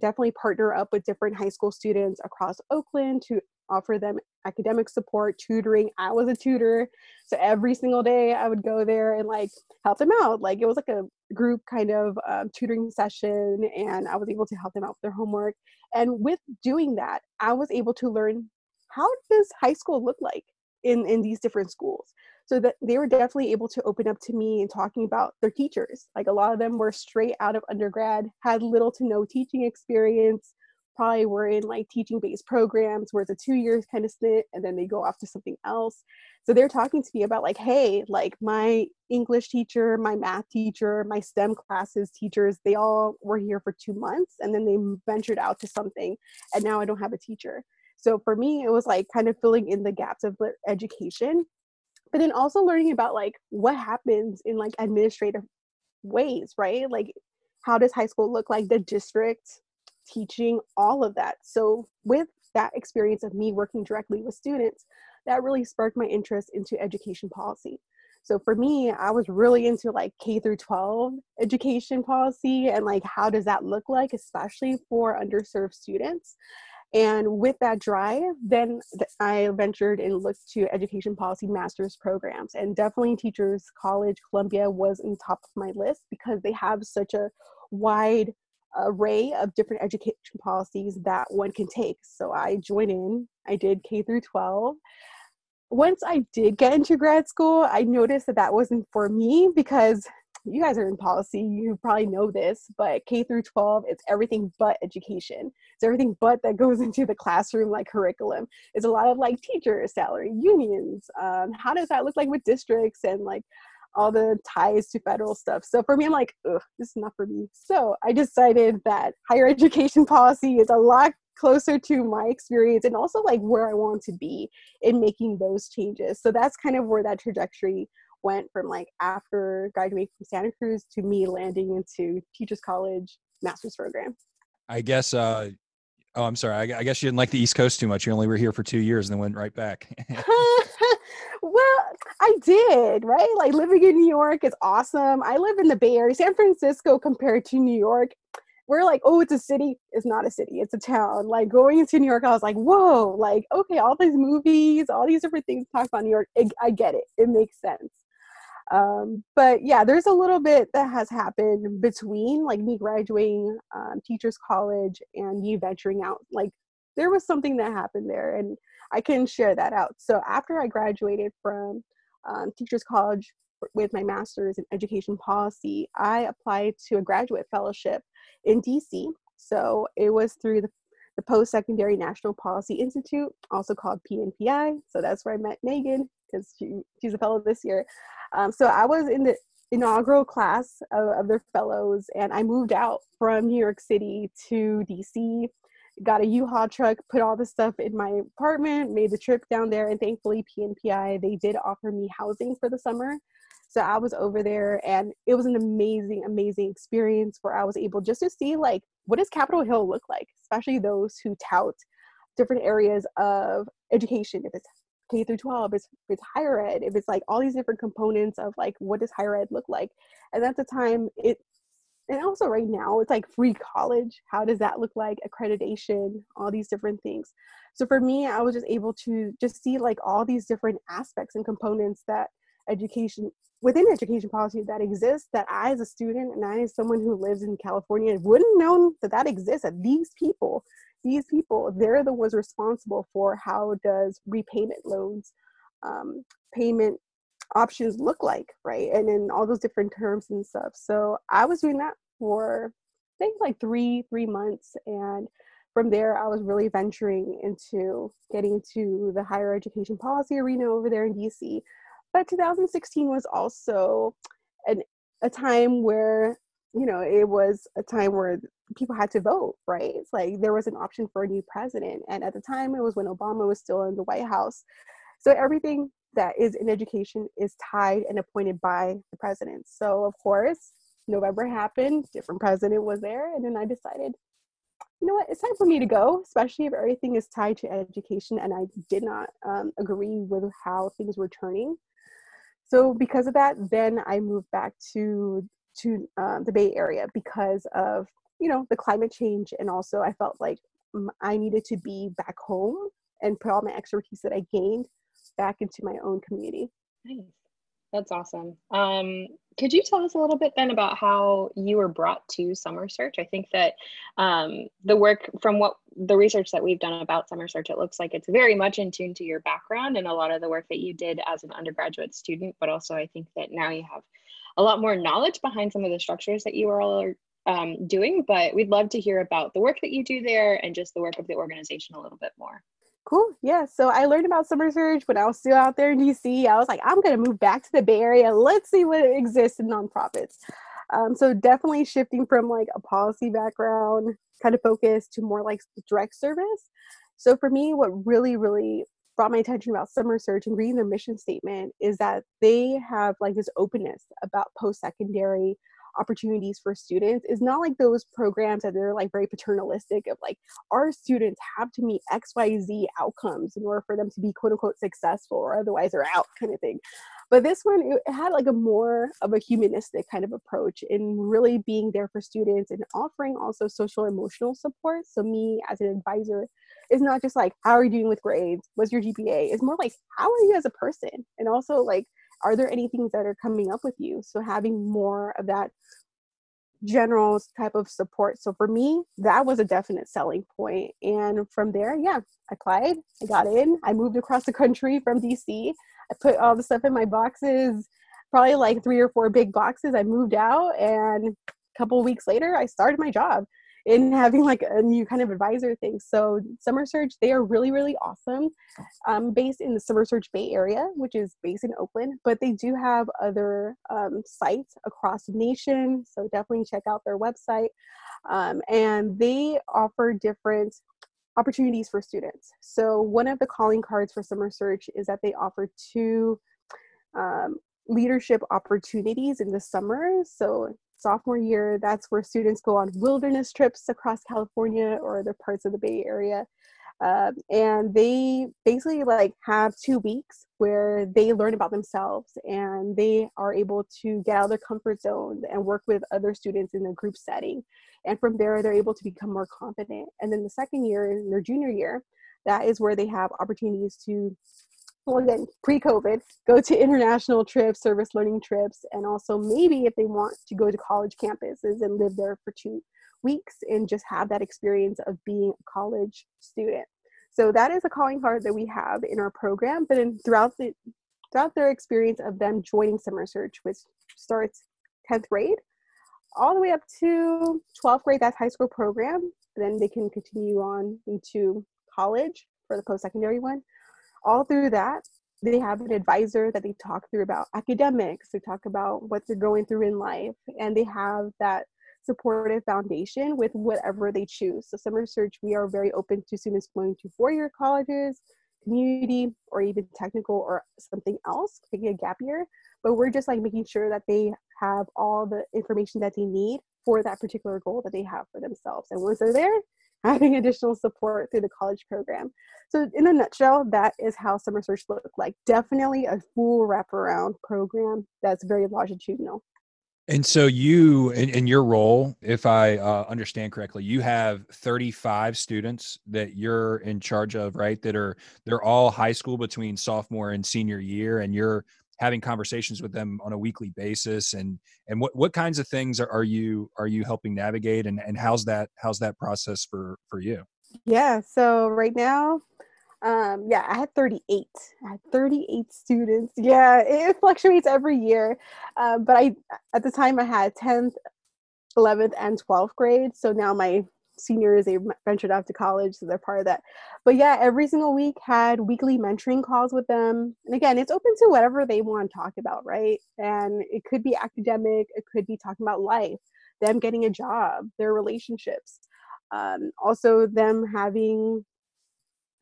[SPEAKER 5] definitely partner up with different high school students across Oakland to offer them academic support, tutoring. I was a tutor, so every single day I would go there and like help them out. Like it was like a group kind of um, tutoring session, and I was able to help them out with their homework. And with doing that, I was able to learn how does high school look like in in these different schools. So that they were definitely able to open up to me and talking about their teachers. Like a lot of them were straight out of undergrad had little to no teaching experience probably were in like teaching based programs where it's a two years kind of stint and then they go off to something else. So they're talking to me about like hey like my english teacher my math teacher my stem classes teachers they all were here for two months and then they ventured out to something and now i don't have a teacher so for me, it was like kind of filling in the gaps of education, but then also learning about like what happens in like administrative ways, right? Like how does high school look like, the district, teaching, all of that. So with that experience of me working directly with students, that really sparked my interest into education policy. So for me, I was really into like K through 12 education policy and like how does that look like, especially for underserved students. And with that drive, then I ventured and looked to education policy master's programs. And definitely Teachers College Columbia was in top of my list because they have such a wide array of different education policies that one can take. So I joined in, I did K through 12. Once I did get into grad school, I noticed that that wasn't for me because you guys are in policy, you probably know this, but K through 12, it's everything but education. It's everything but that goes into the classroom like curriculum. It's a lot of like teacher salary, unions. Um, how does that look like with districts and like all the ties to federal stuff? So for me, I'm like, ugh, this is not for me. So I decided that higher education policy is a lot closer to my experience and also like where I want to be in making those changes. So that's kind of where that trajectory went from like after graduating from Santa Cruz to me landing into Teachers College master's program.
[SPEAKER 3] I guess uh, Oh, I'm sorry. I, I, guess you didn't like the East Coast too much. You only were here for two years and then went right back.
[SPEAKER 5] well, I did, right? Like living in New York is awesome. I live in the Bay Area. San Francisco compared to New York, we're like, oh, it's a city. It's not a city. It's a town. Like going into New York, I was like, whoa, like, okay, all these movies, all these different things talk about New York. It, I get it. It makes sense. Um, but yeah, there's a little bit that has happened between like me graduating um, teachers college and me venturing out. Like there was something that happened there, and I can share that out. So after I graduated from um, teachers college with my master's in education policy, I applied to a graduate fellowship in DC. So it was through the the Post Secondary National Policy Institute, also called PNPI. So that's where I met Megan because she, she's a fellow this year. Um, so I was in the inaugural class of, of their fellows, and I moved out from New York City to DC. Got a U-Haul truck, put all the stuff in my apartment, made the trip down there, and thankfully PNPI they did offer me housing for the summer. So I was over there, and it was an amazing, amazing experience where I was able just to see like what does Capitol Hill look like, especially those who tout different areas of education, if it's K through 12, if it's higher ed, if it's like all these different components of like what does higher ed look like. And at the time, it and also right now it's like free college. How does that look like? Accreditation, all these different things. So for me, I was just able to just see like all these different aspects and components that education within education policy that exists that I as a student and I as someone who lives in California wouldn't know that that exists that these people these people they're the ones responsible for how does repayment loans um, payment options look like right? And in all those different terms and stuff. So i was doing that for i think like three three months. And from there i was really venturing into getting into the higher education policy arena over there in dc but 2016 was also an, a time where you know it was a time where people had to vote, right? Like there was an option for a new president. And at the time, it was when Obama was still in the White House. So everything that is in education is tied and appointed by the president. So, of course, November happened, different president was there. And then I decided, you know what, it's time for me to go, especially if everything is tied to education. And I did not um, agree with how things were turning. So, because of that, then I moved back to to um, the Bay Area because of you know the climate change and also i felt like i needed to be back home and put all my expertise that i gained back into my own community.
[SPEAKER 4] Nice. That's awesome. Um, could you tell us a little bit then about how you were brought to summer search? I think that um, the work from what the research that we've done about summer search it looks like it's very much in tune to your background and a lot of the work that you did as an undergraduate student but also i think that now you have a lot more knowledge behind some of the structures that you are all um, doing, but we'd love to hear about the work that you do there and just the work of the organization a little bit more.
[SPEAKER 5] Cool. Yeah. So I learned about Summer Search when I was still out there in DC. I was like, I'm going to move back to the Bay Area. Let's see what exists in nonprofits. Um, so definitely shifting from like a policy background kind of focus to more like direct service. So for me, what really, really brought my attention about Summer Search and reading their mission statement is that they have like this openness about post secondary opportunities for students. Is not like those programs that they're like very paternalistic of like our students have to meet xyz outcomes in order for them to be quote unquote successful or otherwise they're out kind of thing. But this one it had like a more of a humanistic kind of approach in really being there for students and offering also social emotional support. So me as an advisor is not just like how are you doing with grades? What's your gpa it's more like how are you as a person? And also like are there any things that are coming up with you? So having more of that general type of support. So for me that was a definite selling point. And from there yeah i applied i got in i moved across the country from dc i put all the stuff in my boxes probably like three or four big boxes. I moved out and a couple weeks later i started my job in having like a new kind of advisor thing. So Summer Search, they are really, really awesome. Um, based in the Summer Search Bay Area, which is based in Oakland, but they do have other um, sites across the nation. So definitely check out their website. Um, and they offer different opportunities for students. So one of the calling cards for Summer Search is that they offer two um, leadership opportunities in the summer. So sophomore year, that's where students go on wilderness trips across California or other parts of the Bay Area. Um, and they basically like have two weeks where they learn about themselves and they are able to get out of their comfort zone and work with other students in a group setting and from there they're able to become more confident and then the second year in their junior year that is where they have opportunities to again pre-covid go to international trips service learning trips and also maybe if they want to go to college campuses and live there for two weeks and just have that experience of being a college student. So that is a calling card that we have in our program but in throughout the throughout their experience of them joining summer search which starts 10th grade all the way up to 12th grade that's high school program then they can continue on into college for the post-secondary one all through that they have an advisor that they talk through about academics they talk about what they're going through in life and they have that supportive foundation with whatever they choose. So summer search we are very open to students going to four-year colleges community or even technical or something else taking a gap year. But we're just like making sure that they have all the information that they need for that particular goal that they have for themselves. And once they're there having additional support through the college program. So, in a nutshell, that is how Summer Search looked like. Definitely a full wraparound program that's very longitudinal.
[SPEAKER 3] And so, you, in, in your role, if I uh, understand correctly, you have 35 students that you're in charge of, right? That are they're all high school between sophomore and senior year, and you're having conversations with them on a weekly basis and and what what kinds of things are, are you are you helping navigate and and how's that how's that process for for you?
[SPEAKER 5] Yeah so right now um yeah i had 38 i had 38 students. Yeah it, fluctuates every year um, but i at the time i had 10th 11th and 12th grade so now my seniors they ventured off to college so they're part of that. But yeah every single week had weekly mentoring calls with them. And again it's open to whatever they want to talk about right? And it could be academic it could be talking about life them getting a job their relationships um, also them having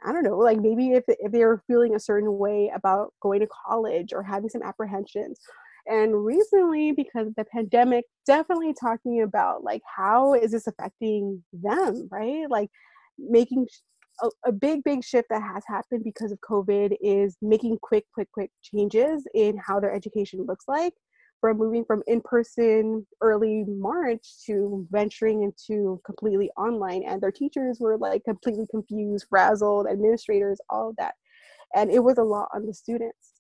[SPEAKER 5] I don't know, like maybe if, if they were feeling a certain way about going to college or having some apprehensions and recently because of the pandemic definitely talking about like how is this affecting them right? Like making a, a, big big shift that has happened because of covid is making quick quick quick changes in how their education looks like from moving from in-person early march to venturing into completely online. And their teachers were like completely confused frazzled administrators all of that. And it was a lot on the students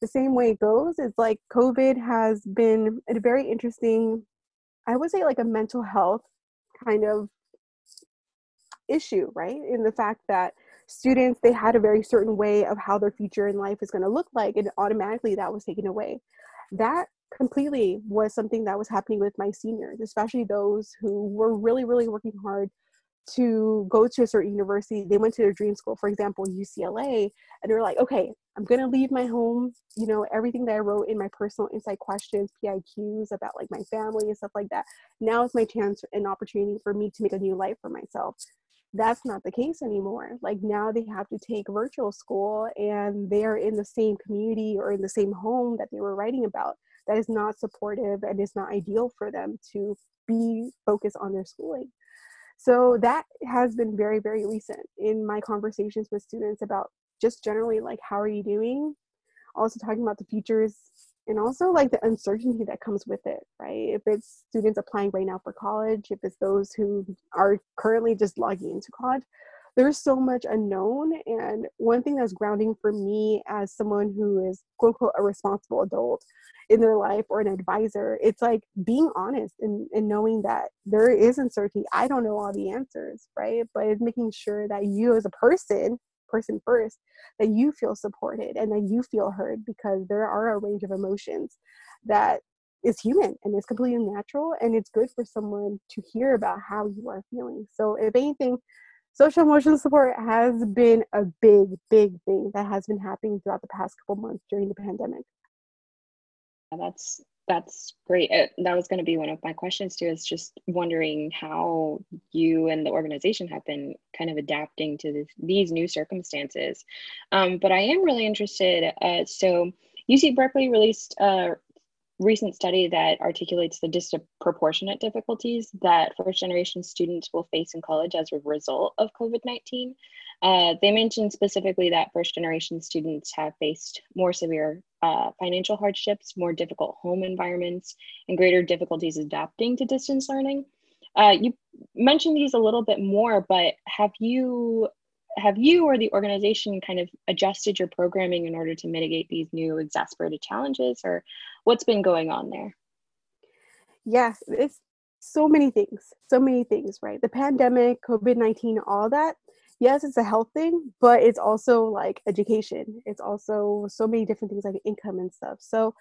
[SPEAKER 5] the same way it goes is like covid has been a very interesting i would say like a mental health kind of issue right? In the fact that students they had a very certain way of how their future in life is going to look like and automatically that was taken away. That completely was something that was happening with my seniors especially those who were really really working hard to go to a certain university. They went to their dream school for example ucla and they're like okay i'm going to leave my home you know everything that i wrote in my personal insight questions piqs about like my family and stuff like that. Now is my chance and opportunity for me to make a new life for myself. That's not the case anymore. Like now they have to take virtual school and they're in the same community or in the same home that they were writing about. That is not supportive and is not ideal for them to be focused on their schooling. So that has been very, very recent in my conversations with students about just generally like, how are you doing? Also talking about the futures and also like the uncertainty that comes with it, right? If it's students applying right now for college, if it's those who are currently just logging into college, there's so much unknown. And one thing that's grounding for me as someone who is quote unquote a responsible adult in their life or an advisor, it's like being honest and, and knowing that there is uncertainty. I don't know all the answers, right? But it's making sure that you as a person, person first, that you feel supported and that you feel heard because there are a range of emotions that is human and it's completely natural and it's good for someone to hear about how you are feeling. So if anything, social emotional support has been a big, big thing that has been happening throughout the past couple months during the pandemic.
[SPEAKER 4] That's that's great. Uh, that was going to be one of my questions too. Is just wondering how you and the organization have been kind of adapting to this, these new circumstances. Um, but I am really interested. Uh, so UC Berkeley released a recent study that articulates the disproportionate difficulties that first generation students will face in college as a result of COVID 19. Uh, they mentioned specifically that first generation students have faced more severe uh, financial hardships, more difficult home environments, and greater difficulties adapting to distance learning. Uh, you mentioned these a little bit more, but have you have you or the organization kind of adjusted your programming in order to mitigate these new exasperated challenges, or what's been going on there?
[SPEAKER 5] Yes, it's so many things, so many things, right? The pandemic, COVID 19, all that yes, it's a health thing, but it's also like education. It's also so many different things like income and stuff. So,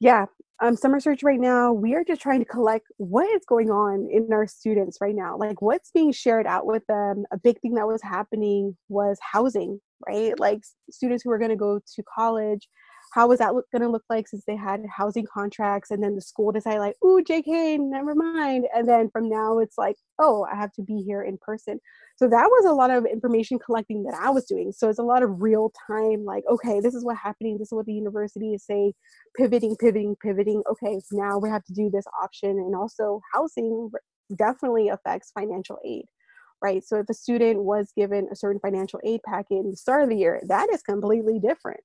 [SPEAKER 5] yeah, um, summer search right now, we are just trying to collect what is going on in our students right now. Like what's being shared out with them. A big thing that was happening was housing, right? Like students who are going to go to college how was that going to look like since they had housing contracts and then the school decided like ooh jk never mind. And then from now it's like oh i have to be here in person. So that was a lot of information collecting that i was doing. So it's a lot of real time like okay this is what's happening. This is what the university is saying. Pivoting pivoting pivoting. Okay now we have to do this option. And also housing definitely affects financial aid right? So if a student was given a certain financial aid packet in the start of the year that is completely different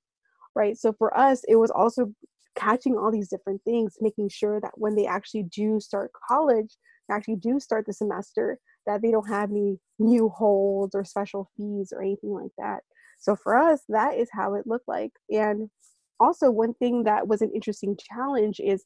[SPEAKER 5] right? So for us, it was also catching all these different things, making sure that when they actually do start college, actually do start the semester, that they don't have any new holds or special fees or anything like that. So for us, that is how it looked like. And also, one thing that was an interesting challenge is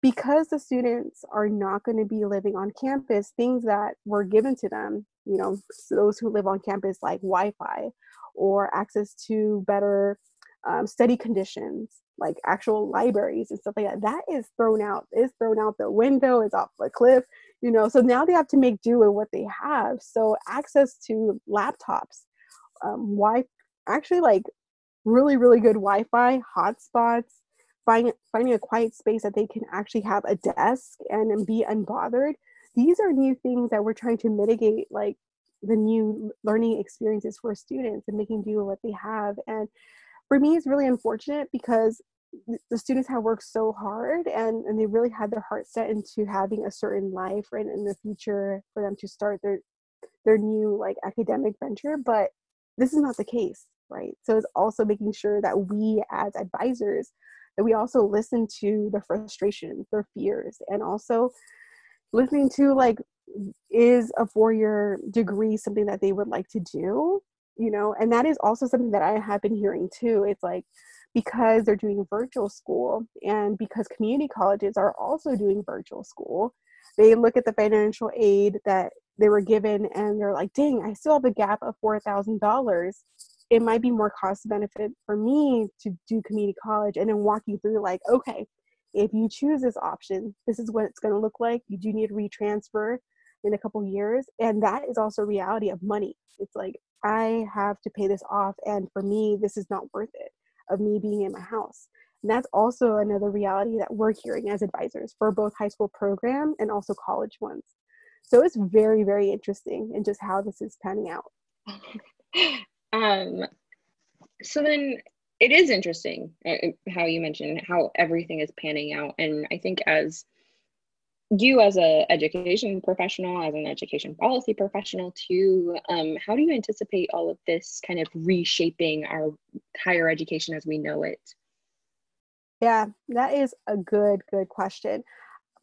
[SPEAKER 5] because the students are not going to be living on campus, things that were given to them, you know, those who live on campus, like Wi Fi or access to better um, study conditions, like actual libraries and stuff like that, that is thrown out, is thrown out the window, is off the cliff, you know. So now they have to make do with what they have. So access to laptops, um, Wi, actually like really really good Wi-Fi hotspots, finding finding a quiet space that they can actually have a desk and, and be unbothered. These are new things that we're trying to mitigate, like the new learning experiences for students and making do with what they have and for me it's really unfortunate because the students have worked so hard and, and they really had their heart set into having a certain life right in the future for them to start their their new like academic venture but this is not the case right? So it's also making sure that we as advisors that we also listen to their frustrations their fears and also listening to like is a four-year degree something that they would like to do you know and that is also something that i have been hearing too it's like because they're doing virtual school and because community colleges are also doing virtual school they look at the financial aid that they were given and they're like dang i still have a gap of $4000 it might be more cost benefit for me to do community college and then walking through like okay if you choose this option this is what it's going to look like. You do need to retransfer in a couple years. And that is also reality of money. It's like I have to pay this off. And for me, this is not worth it of me being in my house. And that's also another reality that we're hearing as advisors for both high school program and also college ones. So it's very, very interesting in just how this is panning out.
[SPEAKER 4] um, so then it is interesting uh, how you mentioned how everything is panning out. And I think as you as a education professional as an education policy professional too um, how do you anticipate all of this kind of reshaping our higher education as we know it?
[SPEAKER 5] Yeah that is a good good question.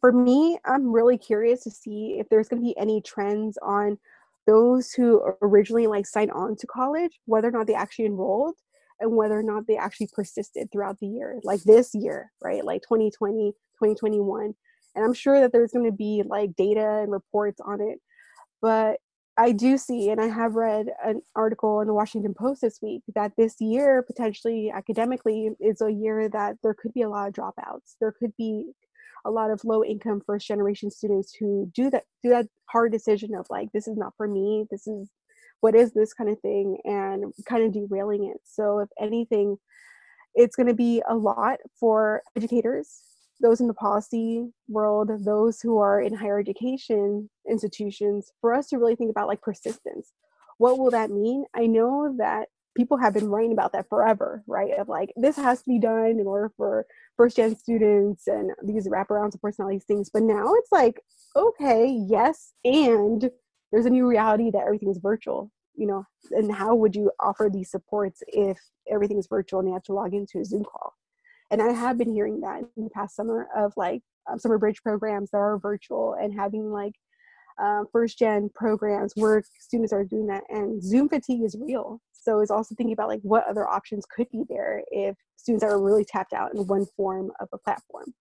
[SPEAKER 5] For me i'm really curious to see if there's going to be any trends on those who originally like signed on to college whether or not they actually enrolled and whether or not they actually persisted throughout the year like this year right? Like 2020 2021 and i'm sure that there's going to be like data and reports on it but i do see and i have read an article in the washington post this week that this year potentially academically is a year that there could be a lot of dropouts. There could be a lot of low income first generation students who do that do that hard decision of like this is not for me. This is what is this kind of thing? and kind of derailing it. So if anything it's going to be a lot for educators those in the policy world, those who are in higher education institutions, for us to really think about like persistence. What will that mean? I know that people have been writing about that forever, right? Of like, this has to be done in order for first gen students and these wraparounds of personalities things. But now it's like, okay, yes, and there's a new reality that everything is virtual, you know, and how would you offer these supports if everything is virtual and you have to log into a Zoom call? And I have been hearing that in the past summer of like um, summer bridge programs that are virtual and having like um, first gen programs where students are doing that. And zoom fatigue is real. So it's also thinking about like what other options could be there if students are really tapped out in one form of a platform.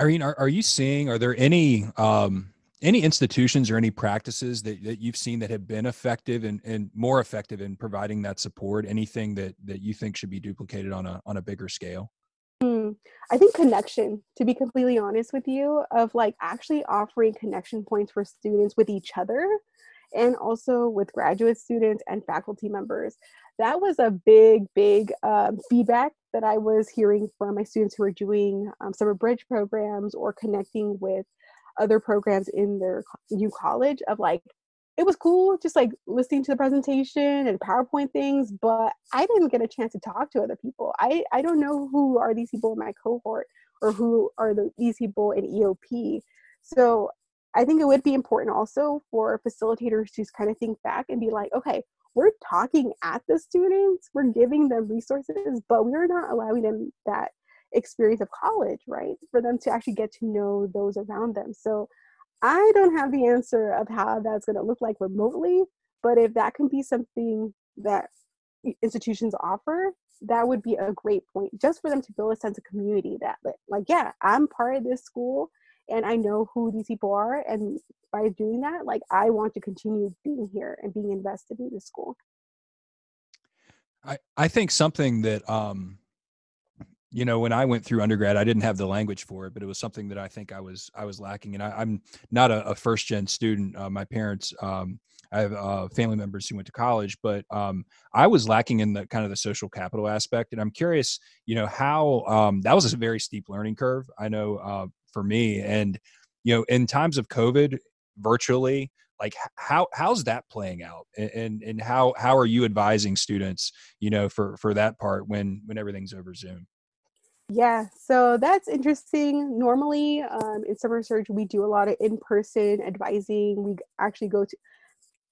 [SPEAKER 3] Irene are, are you seeing are there any um any institutions or any practices that, that you've seen that have been effective and, and more effective in providing that support anything that that you think should be duplicated on a on a bigger scale
[SPEAKER 5] Hmm. I think connection, to be completely honest with you, of like actually offering connection points for students with each other and also with graduate students and faculty members. That was a big, big um, feedback that I was hearing from my students who were doing um, summer bridge programs or connecting with other programs in their new college of like it was cool just like listening to the presentation and PowerPoint things, but I didn't get a chance to talk to other people. I, I don't know who are these people in my cohort or who are the, these people in EOP. So I think it would be important also for facilitators to kind of think back and be like, okay, we're talking at the students, we're giving them resources, but we're not allowing them that experience of college, right? For them to actually get to know those around them. So I don't have the answer of how that's going to look like remotely, but if that can be something that institutions offer, that would be a great point just for them to build a sense of community that, like, yeah, I'm part of this school and I know who these people are. And by doing that, like, I want to continue being here and being invested in this school.
[SPEAKER 3] I, I think something that um, you know when i went through undergrad i didn't have the language for it but it was something that i think i was i was lacking and I, am not a, a, first gen student uh, my parents um, i have uh, family members who went to college but um, i was lacking in the kind of the social capital aspect and i'm curious you know how um, that was a very steep learning curve i know uh, for me and you know in times of covid virtually like how how's that playing out? And and how how are you advising students you know for for that part when when everything's over zoom
[SPEAKER 5] yeah, so that's interesting. Normally, um, in summer search, we do a lot of in-person advising. We actually go to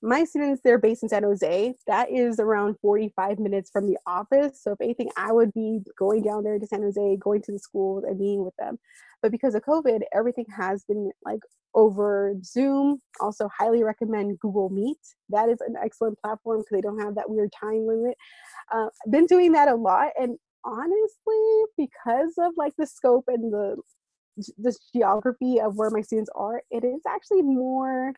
[SPEAKER 5] my students. They're based in San Jose. That is around 45 minutes from the office. So if anything, I would be going down there to San Jose, going to the schools and meeting with them. But because of COVID, everything has been like over Zoom. Also, highly recommend Google Meet. That is an excellent platform because they don't have that weird time limit. Uh, been doing that a lot, and honestly, because of like the scope and the this geography of where my students are, it is actually more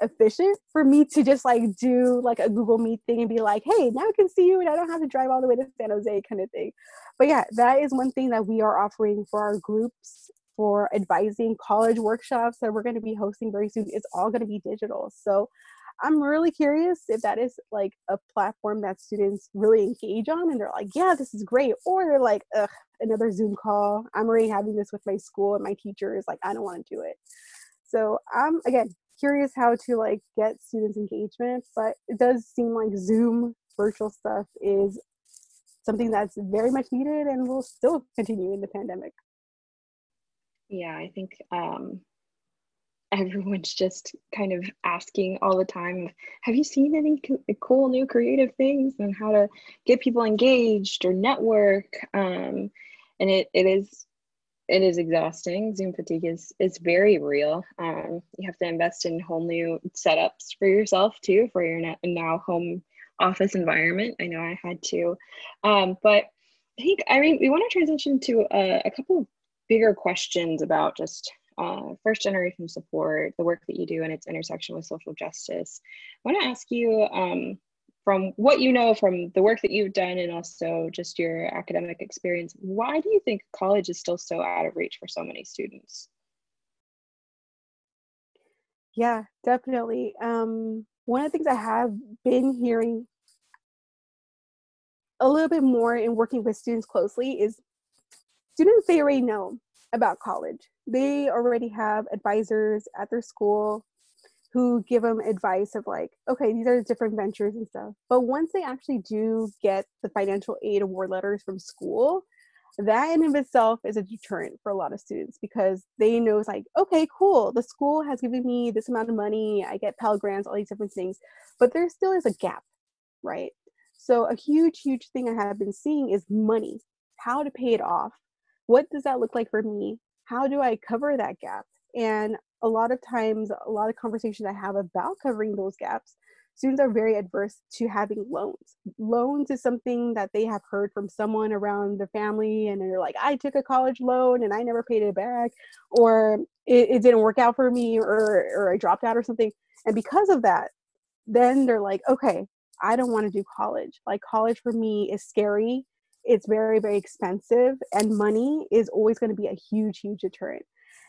[SPEAKER 5] efficient for me to just like do like a Google Meet thing and be like, hey, now I can see you and I don't have to drive all the way to San Jose kind of thing. But yeah, that is one thing that we are offering for our groups for advising college workshops that we're going to be hosting very soon. It's all going to be digital. So I'm really curious if that is like a platform that students really engage on and they're like, yeah, this is great. Or they're like, ugh, another Zoom call. I'm already having this with my school and my teachers. Like, I don't want to do it. So I'm, again, curious how to like get students engagement, but it does seem like Zoom virtual stuff is something that's very much needed and will still continue in the pandemic.
[SPEAKER 4] Yeah, I think um, everyone's just kind of asking all the time have you seen any cool new creative things and how to get people engaged or network? Um, and it, it is it is exhausting. Zoom fatigue is is very real. Um, you have to invest in whole new setups for yourself too for your now home office environment. I know i had to. Um, but i think i mean we want to transition to a, a couple of bigger questions about just uh, first generation support, the work that you do and its intersection with social justice. I want to ask you um, from what you know from the work that you've done and also just your academic experience, why do you think college is still so out of reach for so many students?
[SPEAKER 5] Yeah, definitely. Um, one of the things I have been hearing a little bit more in working with students closely is students they already know about college. They already have advisors at their school who give them advice of like, okay, these are different ventures and stuff. But once they actually do get the financial aid award letters from school, that in of itself is a deterrent for a lot of students because they know it's like, okay, cool, the school has given me this amount of money, I get Pell Grants, all these different things, but there still is a gap, right? So a huge, huge thing I have been seeing is money, how to pay it off. What does that look like for me? How do I cover that gap? And a lot of times, a lot of conversations I have about covering those gaps, students are very adverse to having loans. Loans is something that they have heard from someone around the family, and they're like, I took a college loan and I never paid it back, or it, it didn't work out for me, or, or I dropped out or something. And because of that, then they're like, okay, I don't want to do college. Like, college for me is scary. It's very, very expensive, and money is always going to be a huge, huge deterrent.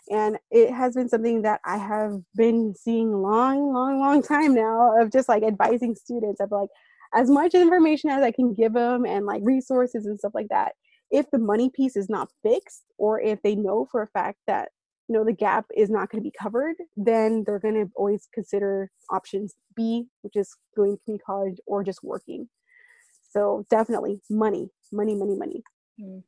[SPEAKER 5] And it has been something that i have been seeing long long long time now of just like advising students of like as much information as i can give them and like resources and stuff like that if the money piece is not fixed or if they know for a fact that you know the gap is not going to be covered then they're going to always consider options b which is going to community college or just working. So definitely money money money money mm.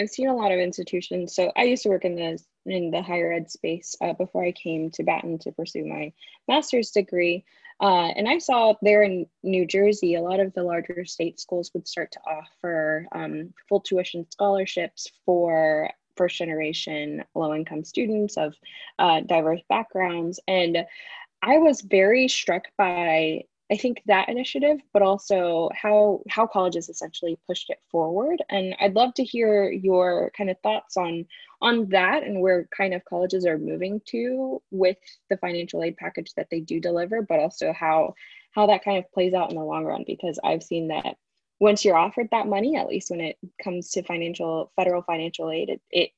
[SPEAKER 4] I've seen a lot of institutions. So I used to work in the in the higher ed space uh, before I came to Batten to pursue my master's degree. Uh, and I saw there in New Jersey, a lot of the larger state schools would start to offer um, full tuition scholarships for first generation low income students of uh, diverse backgrounds. And I was very struck by I think that initiative, but also how how colleges essentially pushed it forward. And I'd love to hear your kind of thoughts on on that and where kind of colleges are moving to with the financial aid package that they do deliver, but also how how that kind of plays out in the long run. Because I've seen that once you're offered that money, at least when it comes to financial federal financial aid, it, it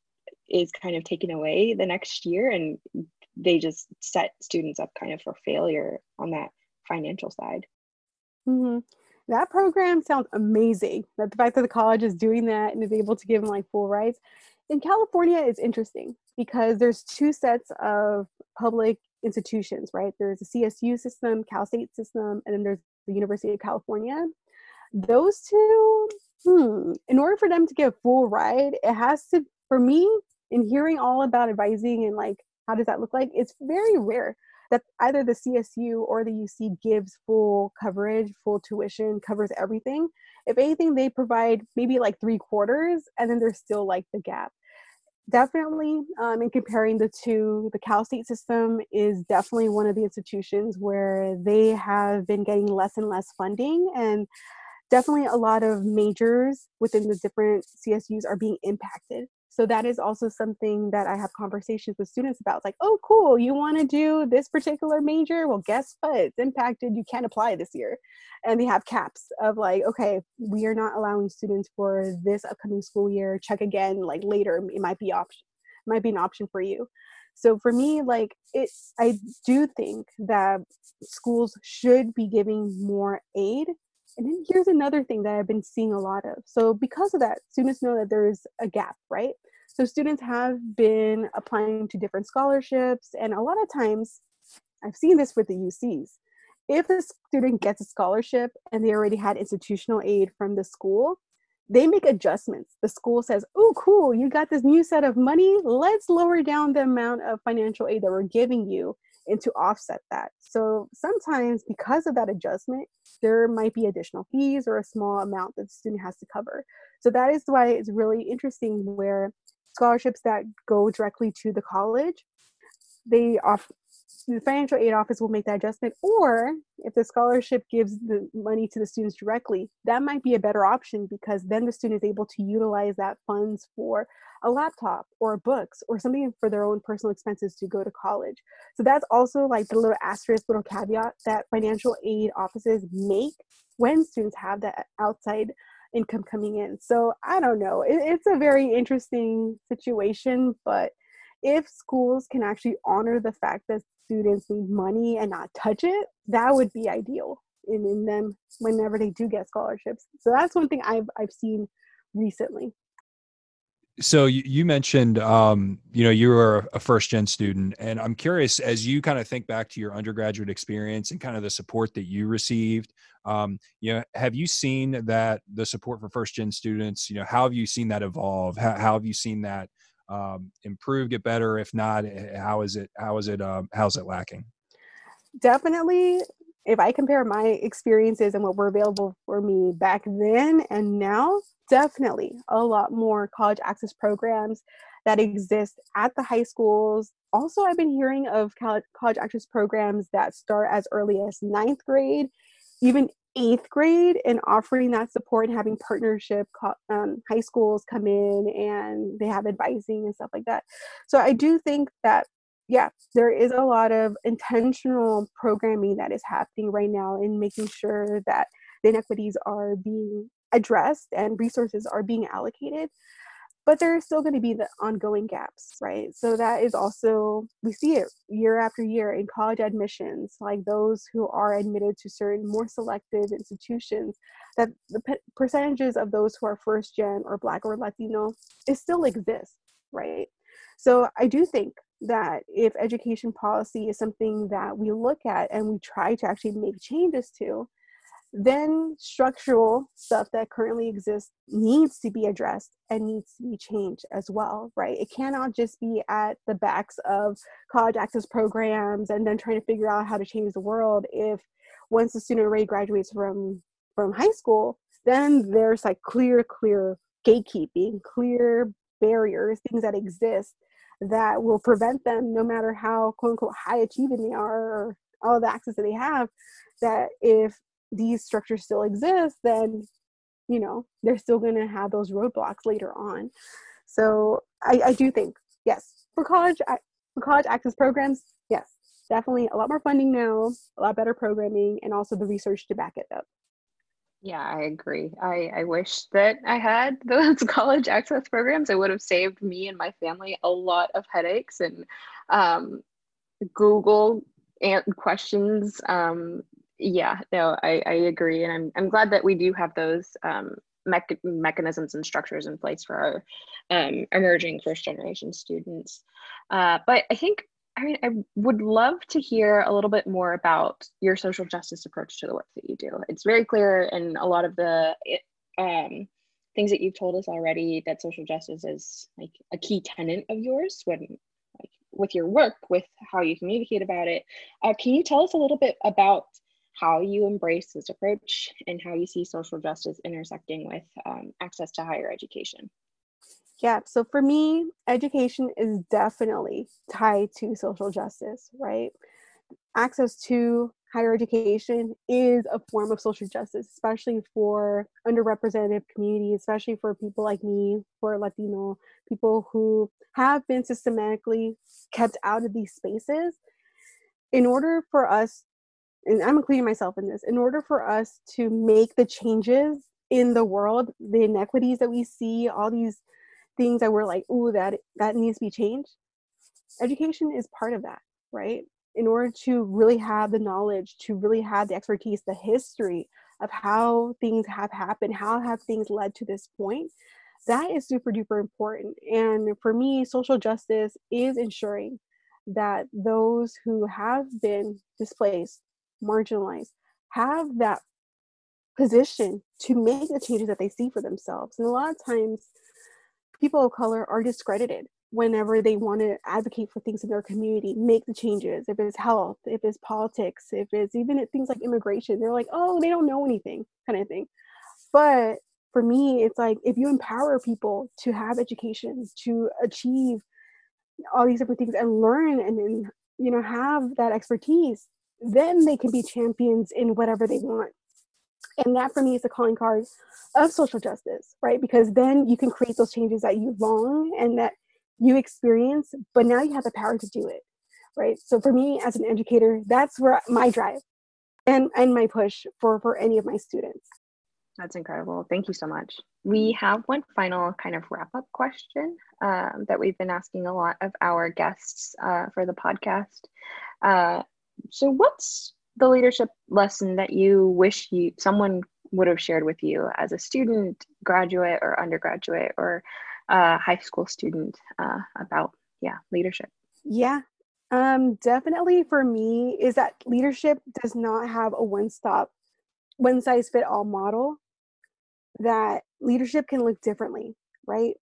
[SPEAKER 4] is kind of taken away the next year and they just set students up kind of for failure on that financial side.
[SPEAKER 5] Mm-hmm. That program sounds amazing. That the fact that the college is doing that and is able to give them like full rights. In California, is interesting because there's two sets of public institutions, right? There's the CSU system, Cal State system, and then there's the University of California. Those two, hmm, in order for them to get a full ride, it has to, for me, in hearing all about advising and like how does that look like, it's very rare that either the CSU or the UC gives full coverage, full tuition, covers everything. If anything, they provide maybe like three quarters, and then there's still like the gap. Definitely, um, in comparing the two, the Cal State system is definitely one of the institutions where they have been getting less and less funding, and definitely a lot of majors within the different CSUs are being impacted so that is also something that i have conversations with students about it's like oh cool you want to do this particular major? Well guess what? It's impacted you can't apply this year. And they have caps of like okay we are not allowing students for this upcoming school year check again like later it might be option might be an option for you. So for me like it i do think that schools should be giving more aid and then here's another thing that I've been seeing a lot of. So because of that, students know that there is a gap, right? So students have been applying to different scholarships, and a lot of times, I've seen this with the UCs. If a student gets a scholarship and they already had institutional aid from the school, they make adjustments. The school says, Oh, cool, you got this new set of money. Let's lower down the amount of financial aid that we're giving you and to offset that. So sometimes, because of that adjustment, there might be additional fees or a small amount that the student has to cover. So that is why it's really interesting where scholarships that go directly to the college, they off the financial aid office will make that adjustment or if the scholarship gives the money to the students directly that might be a better option because then the student is able to utilize that funds for a laptop or books or something for their own personal expenses to go to college. So that's also like the little asterisk little caveat that financial aid offices make when students have that outside income coming in. So i don't know. It, it's a very interesting situation but if schools can actually honor the fact that students need money and not touch it, that would be ideal in, in them whenever they do get scholarships. So that's one thing I've I've seen recently.
[SPEAKER 3] so you, you mentioned um, you know you were a first gen student and i'm curious as you kind of think back to your undergraduate experience and kind of the support that you received um, you know have you seen that the support for first gen students you know how have you seen that evolve how, how have you seen that um, improve get better if not how is it how is it um, how's it lacking
[SPEAKER 5] definitely if I compare my experiences and what were available for me back then and now, definitely a lot more college access programs that exist at the high schools. Also, I've been hearing of college, access programs that start as early as ninth grade, even eighth grade, and offering that support and having partnership um, high schools come in and they have advising and stuff like that. So I do think that yeah, there is a lot of intentional programming that is happening right now in making sure that the inequities are being addressed and resources are being allocated. But there are still going to be the ongoing gaps, right? So that is also, we see it year after year in college admissions, like those who are admitted to certain more selective institutions, that the percentages of those who are first gen or Black or Latino, it still exists, right? So I do think that if education policy is something that we look at and we try to actually make changes to, then structural stuff that currently exists needs to be addressed and needs to be changed as well, right? It cannot just be at the backs of college access programs and then trying to figure out how to change the world if once the student already graduates from from high school, then there's like clear, clear gatekeeping, clear barriers, things that exist that will prevent them, no matter how quote unquote high achieving they are or all the access that they have, that if these structures still exist, then you know they're still going to have those roadblocks later on. So I, I do think yes for college for college access programs, yes, definitely a lot more funding now, a lot better programming, and also the research to back it up.
[SPEAKER 4] Yeah, I agree. I, I wish that I had those college access programs. It would have saved me and my family a lot of headaches and um, Google and questions. Um, yeah, no, I, I agree. And I'm, I'm glad that we do have those um, me- mechanisms and structures in place for our um, emerging first generation students. Uh, but I think I mean, I would love to hear a little bit more about your social justice approach to the work that you do. It's very clear in a lot of the um, things that you've told us already that social justice is like a key tenant of yours when like with your work, with how you communicate about it. Uh, can you tell us a little bit about how you embrace this approach and how you see social justice intersecting with um, access to higher education?
[SPEAKER 5] Yeah, so for me, education is definitely tied to social justice, right? Access to higher education is a form of social justice, especially for underrepresented communities, especially for people like me, for Latino people who have been systematically kept out of these spaces. In order for us, and I'm including myself in this, in order for us to make the changes in the world, the inequities that we see, all these things that we're like, ooh, that that needs to be changed. Education is part of that, right? In order to really have the knowledge, to really have the expertise, the history of how things have happened, how have things led to this point, that is super duper important. And for me, social justice is ensuring that those who have been displaced, marginalized, have that position to make the changes that they see for themselves. And a lot of times, people of color are discredited whenever they want to advocate for things in their community, make the changes. If it's health, if it's politics, if it's even things like immigration, they're like, oh, they don't know anything, kind of thing. But for me, it's like if you empower people to have education, to achieve all these different things and learn and then, you know, have that expertise, then they can be champions in whatever they want. And that for me is the calling card of social justice, right? Because then you can create those changes that you long and that you experience, but now you have the power to do it, right? So for me as an educator, that's where my drive and, and my push for, for any of my students.
[SPEAKER 4] That's incredible. Thank you so much. We have one final kind of wrap up question um, that we've been asking a lot of our guests uh, for the podcast. Uh, so, what's the leadership lesson that you wish you someone would have shared with you as a student, graduate, or undergraduate, or uh, high school student uh, about yeah leadership?
[SPEAKER 5] Yeah um, definitely for me is that leadership does not have a one stop one size fit all model. That leadership can look differently right?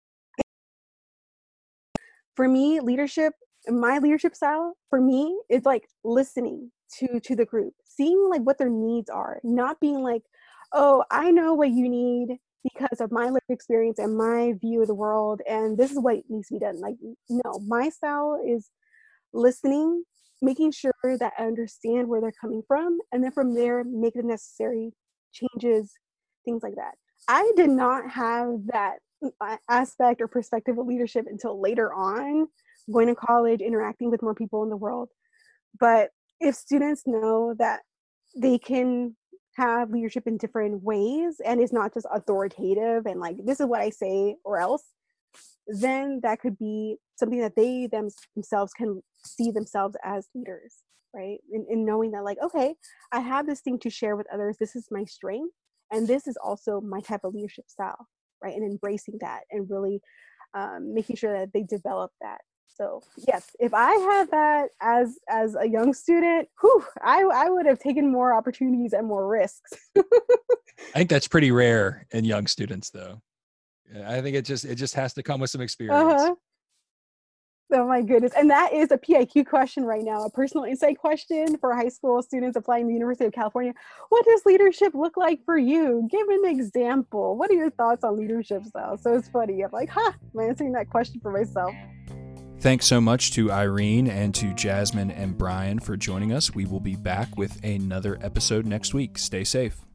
[SPEAKER 5] For me leadership my leadership style for me is like listening to to the group seeing like what their needs are not being like oh i know what you need because of my life experience and my view of the world and this is what needs to be done. Like no my style is listening making sure that i understand where they're coming from and then from there make the necessary changes things like that. I did not have that uh, aspect or perspective of leadership until later on going to college interacting with more people in the world. But if students know that they can have leadership in different ways and it's not just authoritative and like this is what i say or else then that could be something that they them, themselves can see themselves as leaders right? In knowing that like okay i have this thing to share with others. This is my strength and this is also my type of leadership style right? And embracing that and really um, making sure that they develop that so yes, if I had that as as a young student, whew, I I would have taken more opportunities and more risks.
[SPEAKER 3] I think that's pretty rare in young students, though. I think it just it just has to come with some experience. Uh-huh.
[SPEAKER 5] Oh my goodness. And that is a PIQ question right now, a personal insight question for high school students applying to the University of California. What does leadership look like for you? Give an example. What are your thoughts on leadership style? So it's funny. I'm like, ha, I'm answering that question for myself.
[SPEAKER 3] Thanks so much to Irene and to Jasmine and Brian for joining us. We will be back with another episode next week. Stay safe.